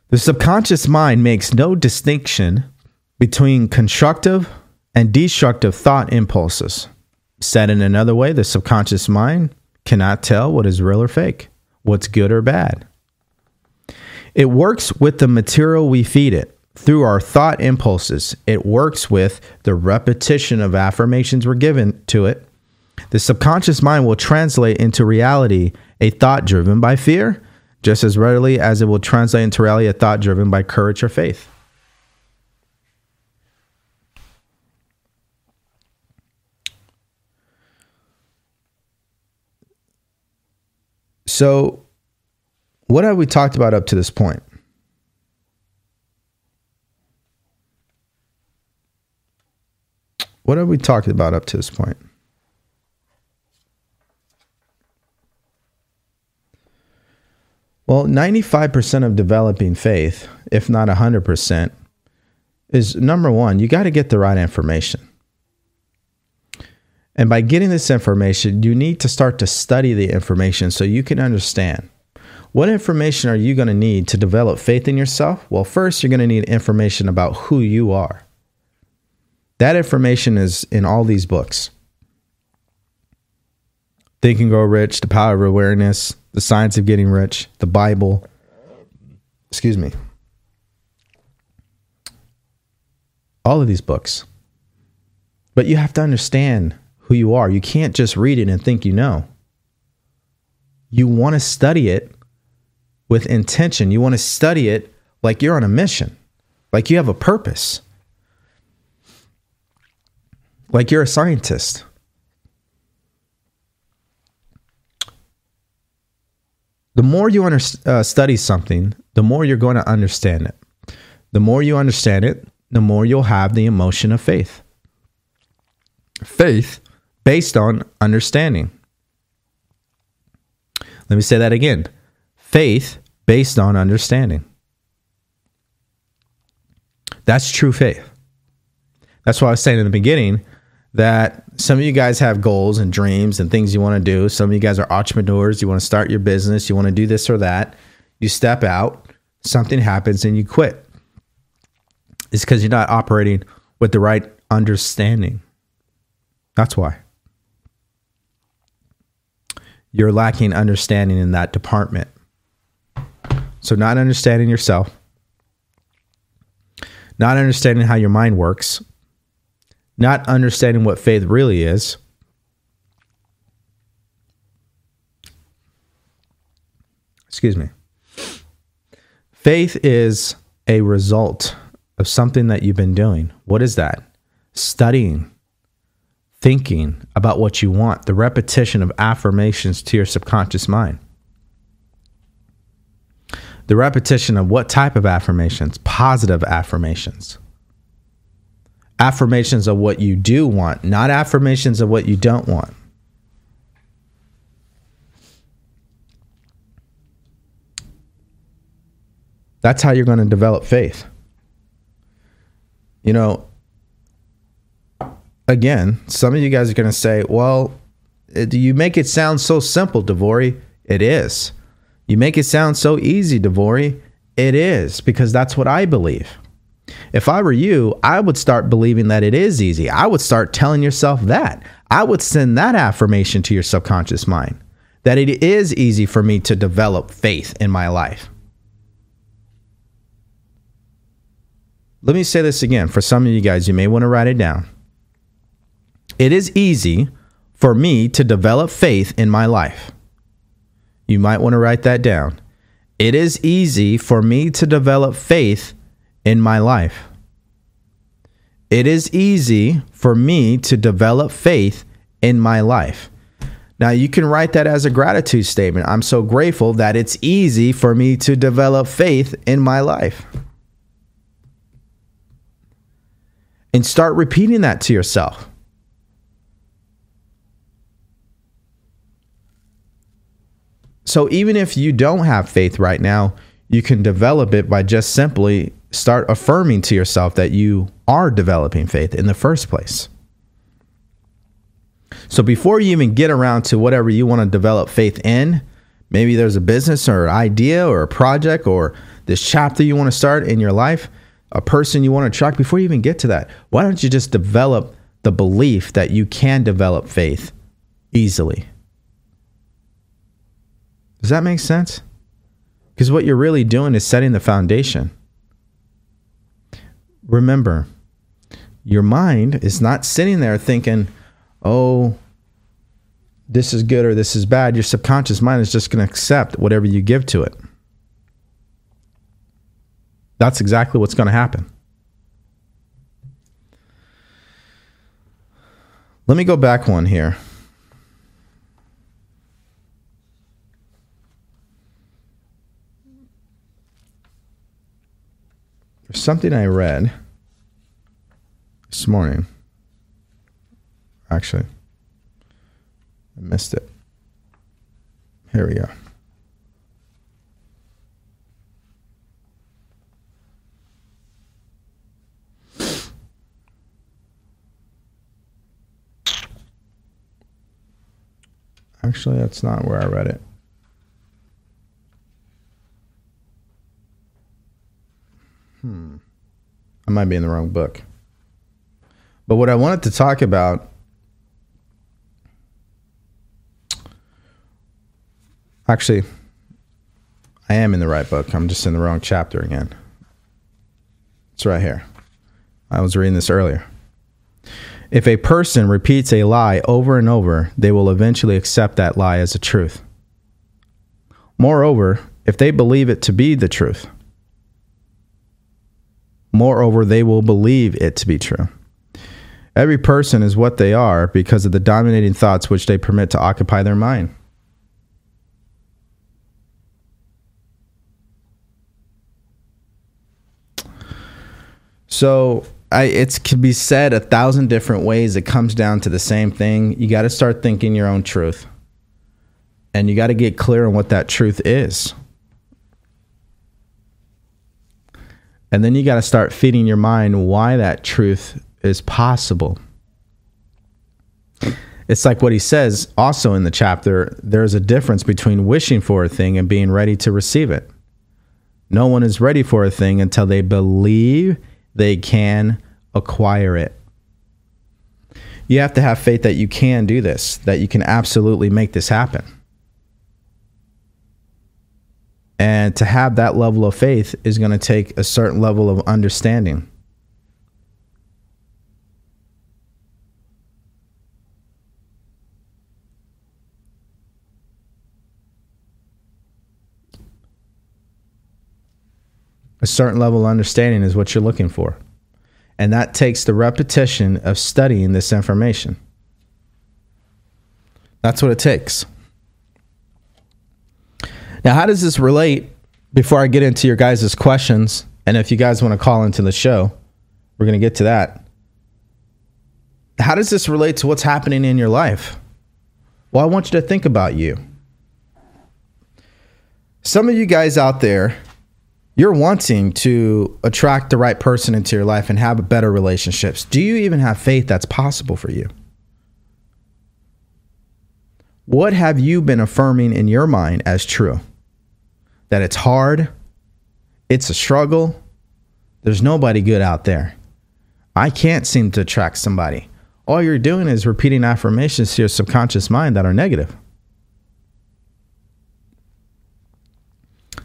The subconscious mind makes no distinction between constructive and destructive thought impulses. Said in another way, the subconscious mind cannot tell what is real or fake, what's good or bad. It works with the material we feed it through our thought impulses. It works with the repetition of affirmations we're given to it. The subconscious mind will translate into reality a thought driven by fear just as readily as it will translate into reality a thought driven by courage or faith. So, what have we talked about up to this point? What have we talked about up to this point? Well, 95% of developing faith, if not 100%, is number one, you got to get the right information. And by getting this information, you need to start to study the information so you can understand. What information are you going to need to develop faith in yourself? Well, first, you're going to need information about who you are. That information is in all these books Think and Grow Rich, The Power of Awareness, The Science of Getting Rich, The Bible. Excuse me. All of these books. But you have to understand who you are. You can't just read it and think you know. You want to study it with intention. You want to study it like you're on a mission, like you have a purpose, like you're a scientist. The more you under, uh, study something, the more you're going to understand it. The more you understand it, the more you'll have the emotion of faith. Faith based on understanding. Let me say that again faith based on understanding. That's true faith. That's why I was saying in the beginning that some of you guys have goals and dreams and things you want to do. Some of you guys are entrepreneurs. You want to start your business. You want to do this or that. You step out, something happens, and you quit. It's because you're not operating with the right understanding. That's why you're lacking understanding in that department. So, not understanding yourself, not understanding how your mind works, not understanding what faith really is. Excuse me. Faith is a result of something that you've been doing. What is that? Studying, thinking about what you want, the repetition of affirmations to your subconscious mind. The repetition of what type of affirmations? Positive affirmations. Affirmations of what you do want, not affirmations of what you don't want. That's how you're going to develop faith. You know, again, some of you guys are going to say, well, do you make it sound so simple, DeVory? It is. You make it sound so easy, DeVory. It is, because that's what I believe. If I were you, I would start believing that it is easy. I would start telling yourself that. I would send that affirmation to your subconscious mind that it is easy for me to develop faith in my life. Let me say this again for some of you guys, you may want to write it down. It is easy for me to develop faith in my life. You might want to write that down. It is easy for me to develop faith in my life. It is easy for me to develop faith in my life. Now, you can write that as a gratitude statement. I'm so grateful that it's easy for me to develop faith in my life. And start repeating that to yourself. So, even if you don't have faith right now, you can develop it by just simply start affirming to yourself that you are developing faith in the first place. So before you even get around to whatever you want to develop faith in, maybe there's a business or idea or a project or this chapter you want to start in your life, a person you want to attract, before you even get to that, why don't you just develop the belief that you can develop faith easily? Does that make sense? Because what you're really doing is setting the foundation. Remember, your mind is not sitting there thinking, oh, this is good or this is bad. Your subconscious mind is just going to accept whatever you give to it. That's exactly what's going to happen. Let me go back one here. There's something I read this morning. Actually, I missed it. Here we go. Actually, that's not where I read it. Hmm. I might be in the wrong book. But what I wanted to talk about actually I am in the right book. I'm just in the wrong chapter again. It's right here. I was reading this earlier. If a person repeats a lie over and over, they will eventually accept that lie as a truth. Moreover, if they believe it to be the truth, Moreover, they will believe it to be true. Every person is what they are because of the dominating thoughts which they permit to occupy their mind. So I, it can be said a thousand different ways. It comes down to the same thing. You got to start thinking your own truth. And you got to get clear on what that truth is. And then you got to start feeding your mind why that truth is possible. It's like what he says also in the chapter there's a difference between wishing for a thing and being ready to receive it. No one is ready for a thing until they believe they can acquire it. You have to have faith that you can do this, that you can absolutely make this happen. And to have that level of faith is going to take a certain level of understanding. A certain level of understanding is what you're looking for. And that takes the repetition of studying this information. That's what it takes. Now, how does this relate before I get into your guys' questions, and if you guys want to call into the show, we're going to get to that. How does this relate to what's happening in your life? Well, I want you to think about you. Some of you guys out there, you're wanting to attract the right person into your life and have better relationships. Do you even have faith that's possible for you? What have you been affirming in your mind as true? That it's hard, it's a struggle, there's nobody good out there. I can't seem to attract somebody. All you're doing is repeating affirmations to your subconscious mind that are negative.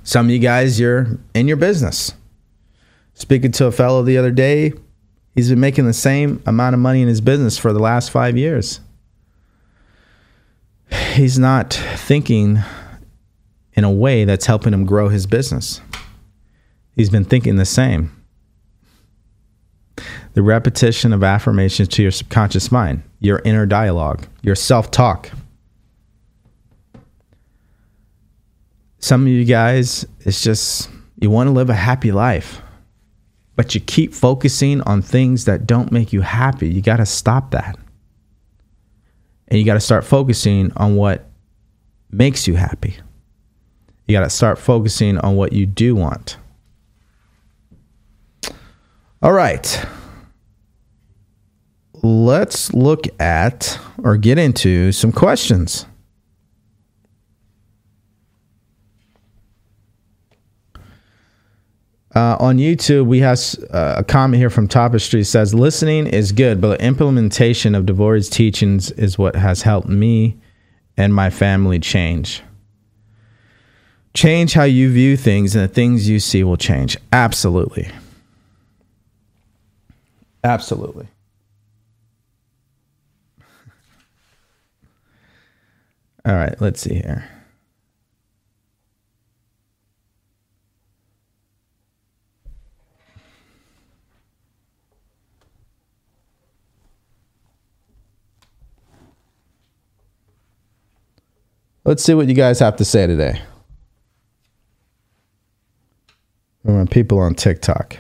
Some of you guys, you're in your business. Speaking to a fellow the other day, he's been making the same amount of money in his business for the last five years. He's not thinking in a way that's helping him grow his business. He's been thinking the same. The repetition of affirmations to your subconscious mind, your inner dialogue, your self talk. Some of you guys, it's just you want to live a happy life, but you keep focusing on things that don't make you happy. You got to stop that. And you got to start focusing on what makes you happy. You got to start focusing on what you do want. All right. Let's look at or get into some questions. Uh, on YouTube, we have uh, a comment here from Tapestry says, "Listening is good, but the implementation of DeVory's teachings is what has helped me and my family change. Change how you view things, and the things you see will change. Absolutely, absolutely." All right, let's see here. Let's see what you guys have to say today. People on TikTok.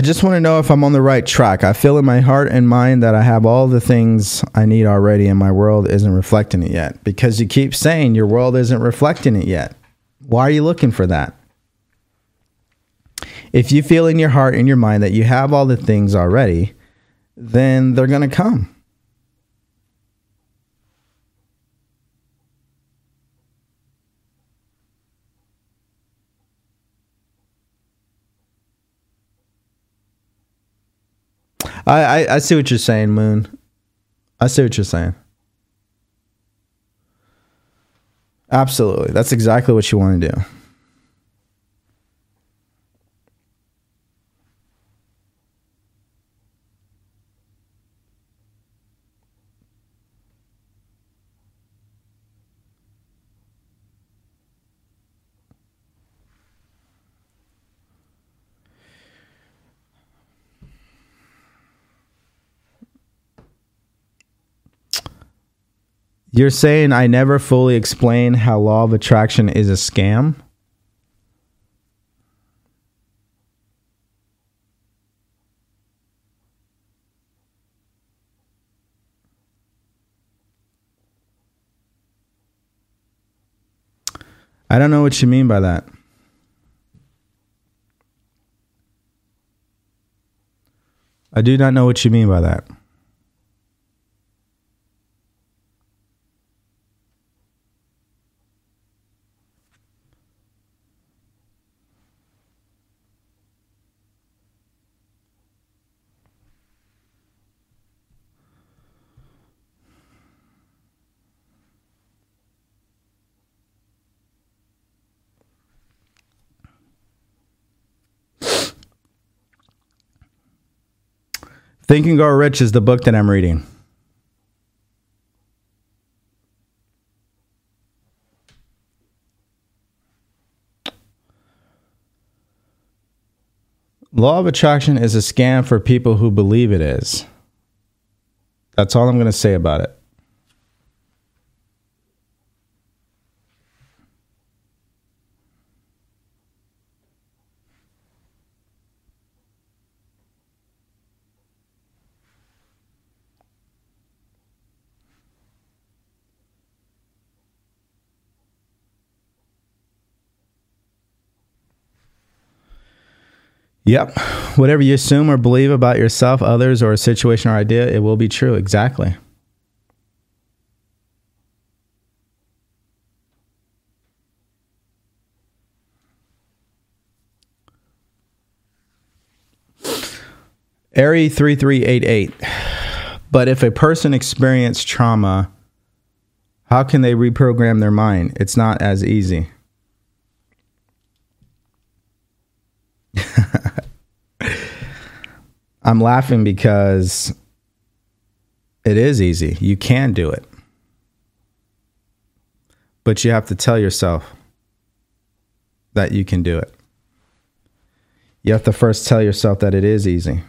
I just want to know if I'm on the right track. I feel in my heart and mind that I have all the things I need already, and my world isn't reflecting it yet. Because you keep saying your world isn't reflecting it yet. Why are you looking for that? If you feel in your heart and your mind that you have all the things already, then they're going to come. I, I, I see what you're saying, Moon. I see what you're saying. Absolutely. That's exactly what you want to do. You're saying I never fully explain how law of attraction is a scam? I don't know what you mean by that. I do not know what you mean by that. Think and Grow Rich is the book that I'm reading. Law of attraction is a scam for people who believe it is. That's all I'm going to say about it. Yep. Whatever you assume or believe about yourself, others, or a situation or idea, it will be true. Exactly. Ari 3388. But if a person experienced trauma, how can they reprogram their mind? It's not as easy. I'm laughing because it is easy. You can do it. But you have to tell yourself that you can do it. You have to first tell yourself that it is easy.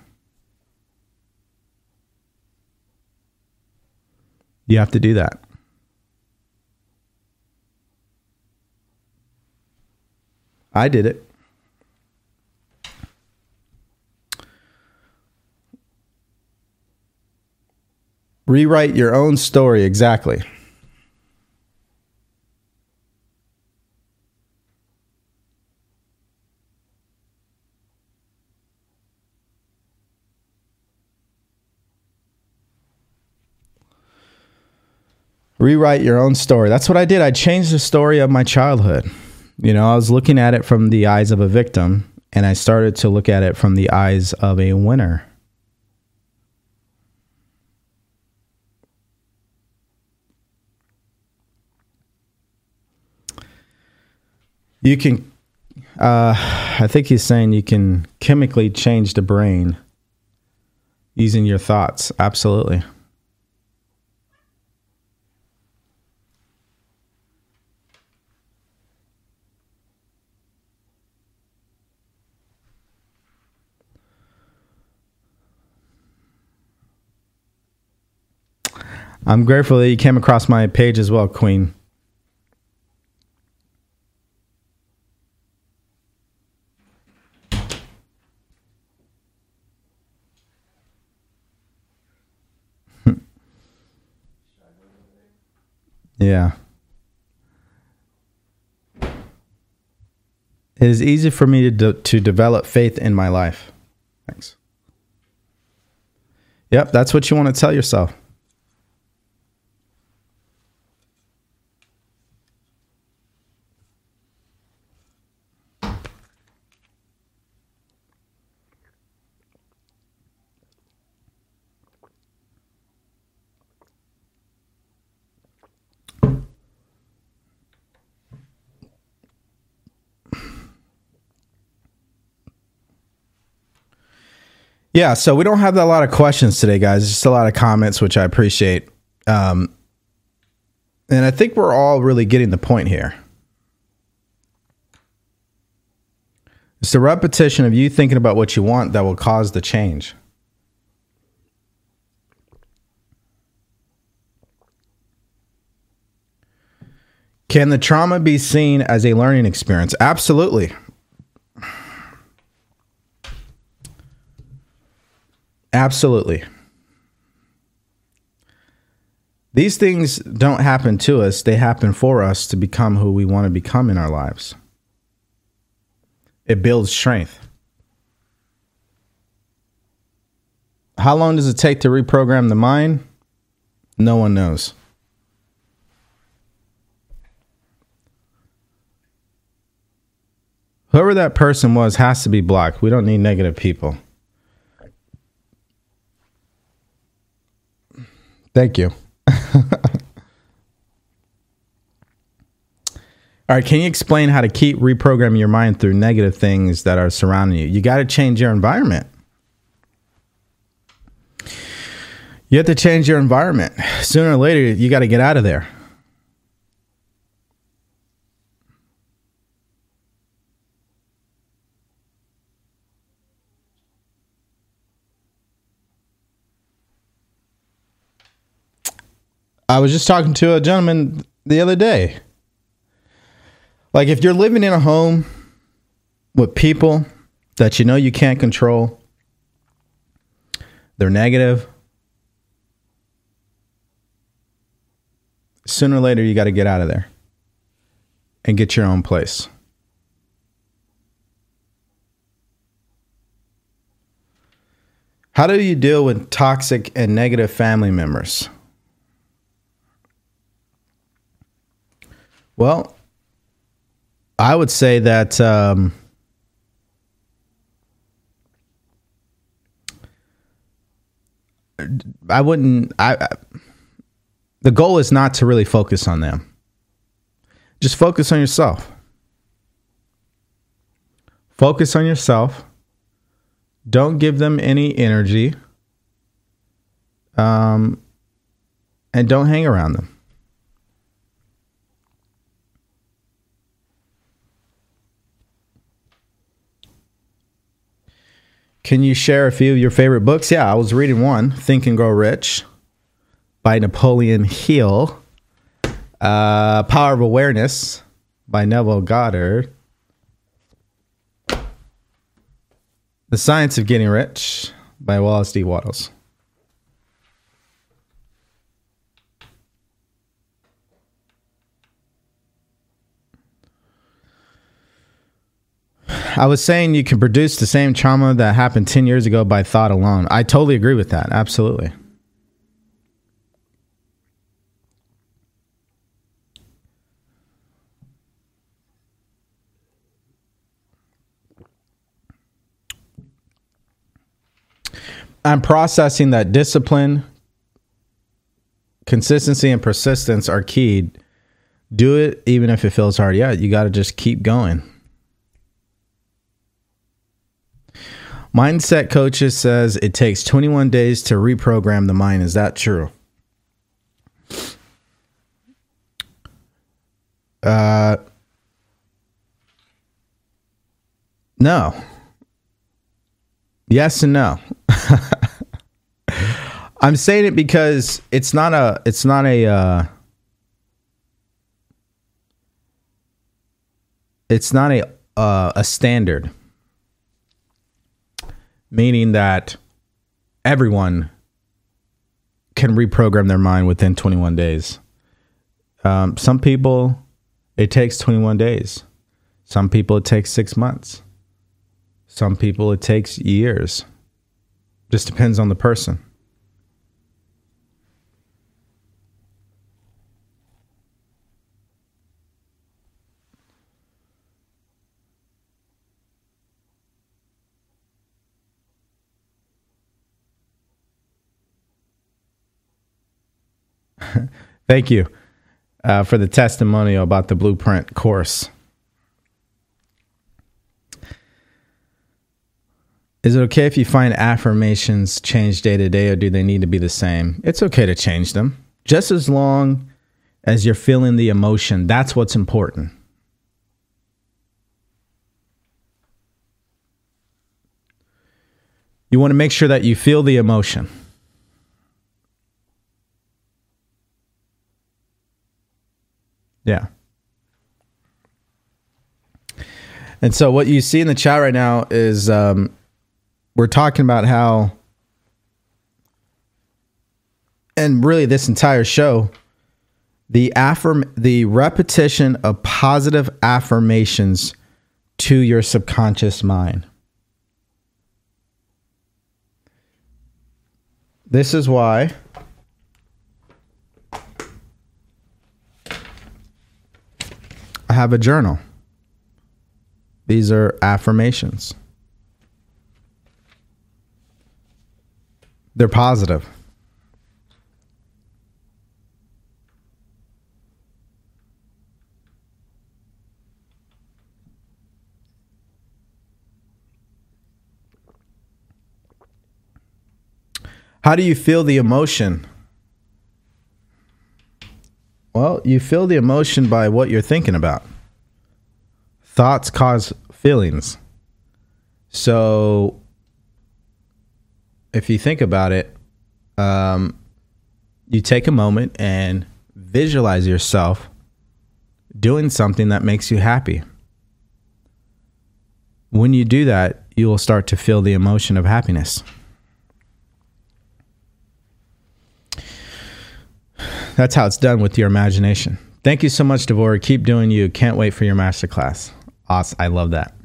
You have to do that. I did it. Rewrite your own story exactly. Rewrite your own story. That's what I did. I changed the story of my childhood. You know, I was looking at it from the eyes of a victim, and I started to look at it from the eyes of a winner. You can, uh, I think he's saying you can chemically change the brain using your thoughts. Absolutely. I'm grateful that you came across my page as well, Queen. Yeah. It is easy for me to de- to develop faith in my life. Thanks. Yep, that's what you want to tell yourself. Yeah, so we don't have a lot of questions today, guys. Just a lot of comments, which I appreciate. Um, and I think we're all really getting the point here. It's the repetition of you thinking about what you want that will cause the change. Can the trauma be seen as a learning experience? Absolutely. Absolutely. These things don't happen to us, they happen for us to become who we want to become in our lives. It builds strength. How long does it take to reprogram the mind? No one knows. Whoever that person was has to be blocked. We don't need negative people. Thank you. All right, can you explain how to keep reprogramming your mind through negative things that are surrounding you? You got to change your environment. You have to change your environment. Sooner or later, you got to get out of there. I was just talking to a gentleman the other day. Like, if you're living in a home with people that you know you can't control, they're negative. Sooner or later, you got to get out of there and get your own place. How do you deal with toxic and negative family members? Well, I would say that um, I wouldn't. I, I the goal is not to really focus on them. Just focus on yourself. Focus on yourself. Don't give them any energy. Um, and don't hang around them. Can you share a few of your favorite books? Yeah, I was reading one, Think and Grow Rich by Napoleon Hill. Uh, Power of Awareness by Neville Goddard. The Science of Getting Rich by Wallace D. Wattles. I was saying you can produce the same trauma that happened 10 years ago by thought alone. I totally agree with that. Absolutely. I'm processing that discipline, consistency, and persistence are key. Do it even if it feels hard. Yeah, you got to just keep going. Mindset coaches says it takes 21 days to reprogram the mind. Is that true? Uh, no. Yes and no. I'm saying it because it's not a it's not a uh, it's not a uh, a standard meaning that everyone can reprogram their mind within 21 days. Um, some people, it takes 21 days. Some people, it takes six months. Some people, it takes years. Just depends on the person. Thank you uh, for the testimonial about the blueprint course. Is it okay if you find affirmations change day to day, or do they need to be the same? It's okay to change them, just as long as you're feeling the emotion. That's what's important. You want to make sure that you feel the emotion. Yeah. And so what you see in the chat right now is um, we're talking about how, and really this entire show, the affirm the repetition of positive affirmations to your subconscious mind. This is why I have a journal. These are affirmations. They're positive. How do you feel the emotion? Well, you feel the emotion by what you're thinking about. Thoughts cause feelings. So, if you think about it, um, you take a moment and visualize yourself doing something that makes you happy. When you do that, you will start to feel the emotion of happiness. That's how it's done with your imagination. Thank you so much, DeVory. Keep doing you. Can't wait for your masterclass. Awesome. I love that.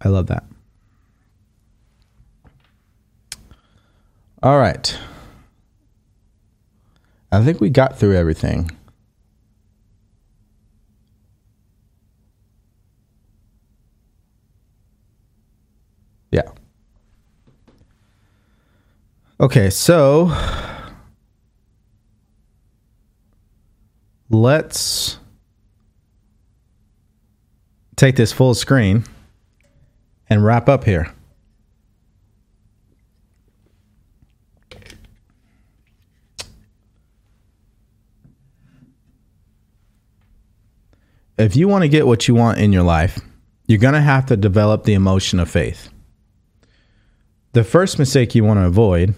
I love that. All right. I think we got through everything. Yeah. Okay, so let's take this full screen and wrap up here. If you want to get what you want in your life, you're going to have to develop the emotion of faith. The first mistake you want to avoid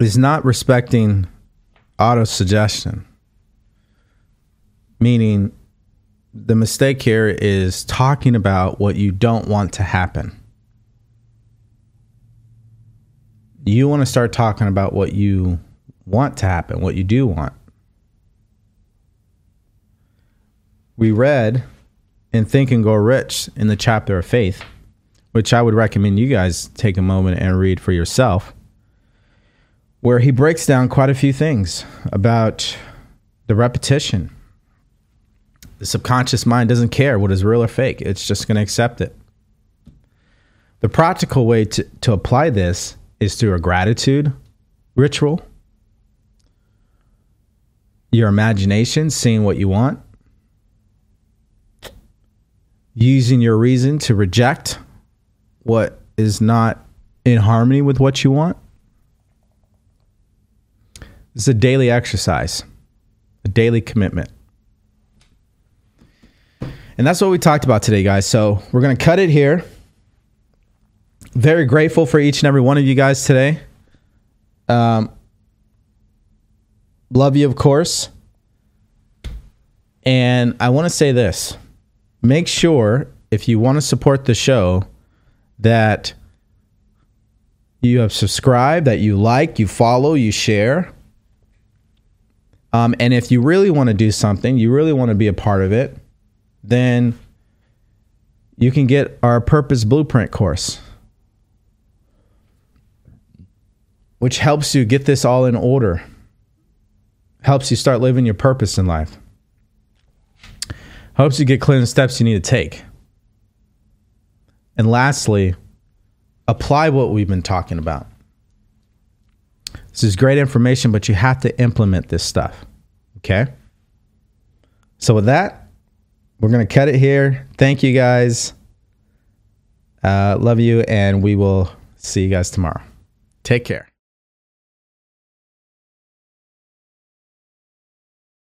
is not respecting auto suggestion. Meaning, the mistake here is talking about what you don't want to happen. You want to start talking about what you want to happen, what you do want. We read in Think and Grow Rich in the chapter of faith, which I would recommend you guys take a moment and read for yourself where he breaks down quite a few things about the repetition. The subconscious mind doesn't care what is real or fake, it's just going to accept it. The practical way to, to apply this is through a gratitude ritual, your imagination, seeing what you want, using your reason to reject what is not in harmony with what you want it's a daily exercise, a daily commitment. And that's what we talked about today, guys. So we're going to cut it here. Very grateful for each and every one of you guys today. Um, love you, of course. And I want to say this make sure if you want to support the show that you have subscribed, that you like, you follow, you share. Um, and if you really want to do something, you really want to be a part of it, then you can get our Purpose Blueprint course, which helps you get this all in order, helps you start living your purpose in life, helps you get clear on the steps you need to take. And lastly, apply what we've been talking about. This is great information, but you have to implement this stuff. Okay. So, with that, we're going to cut it here. Thank you guys. Uh, love you, and we will see you guys tomorrow. Take care.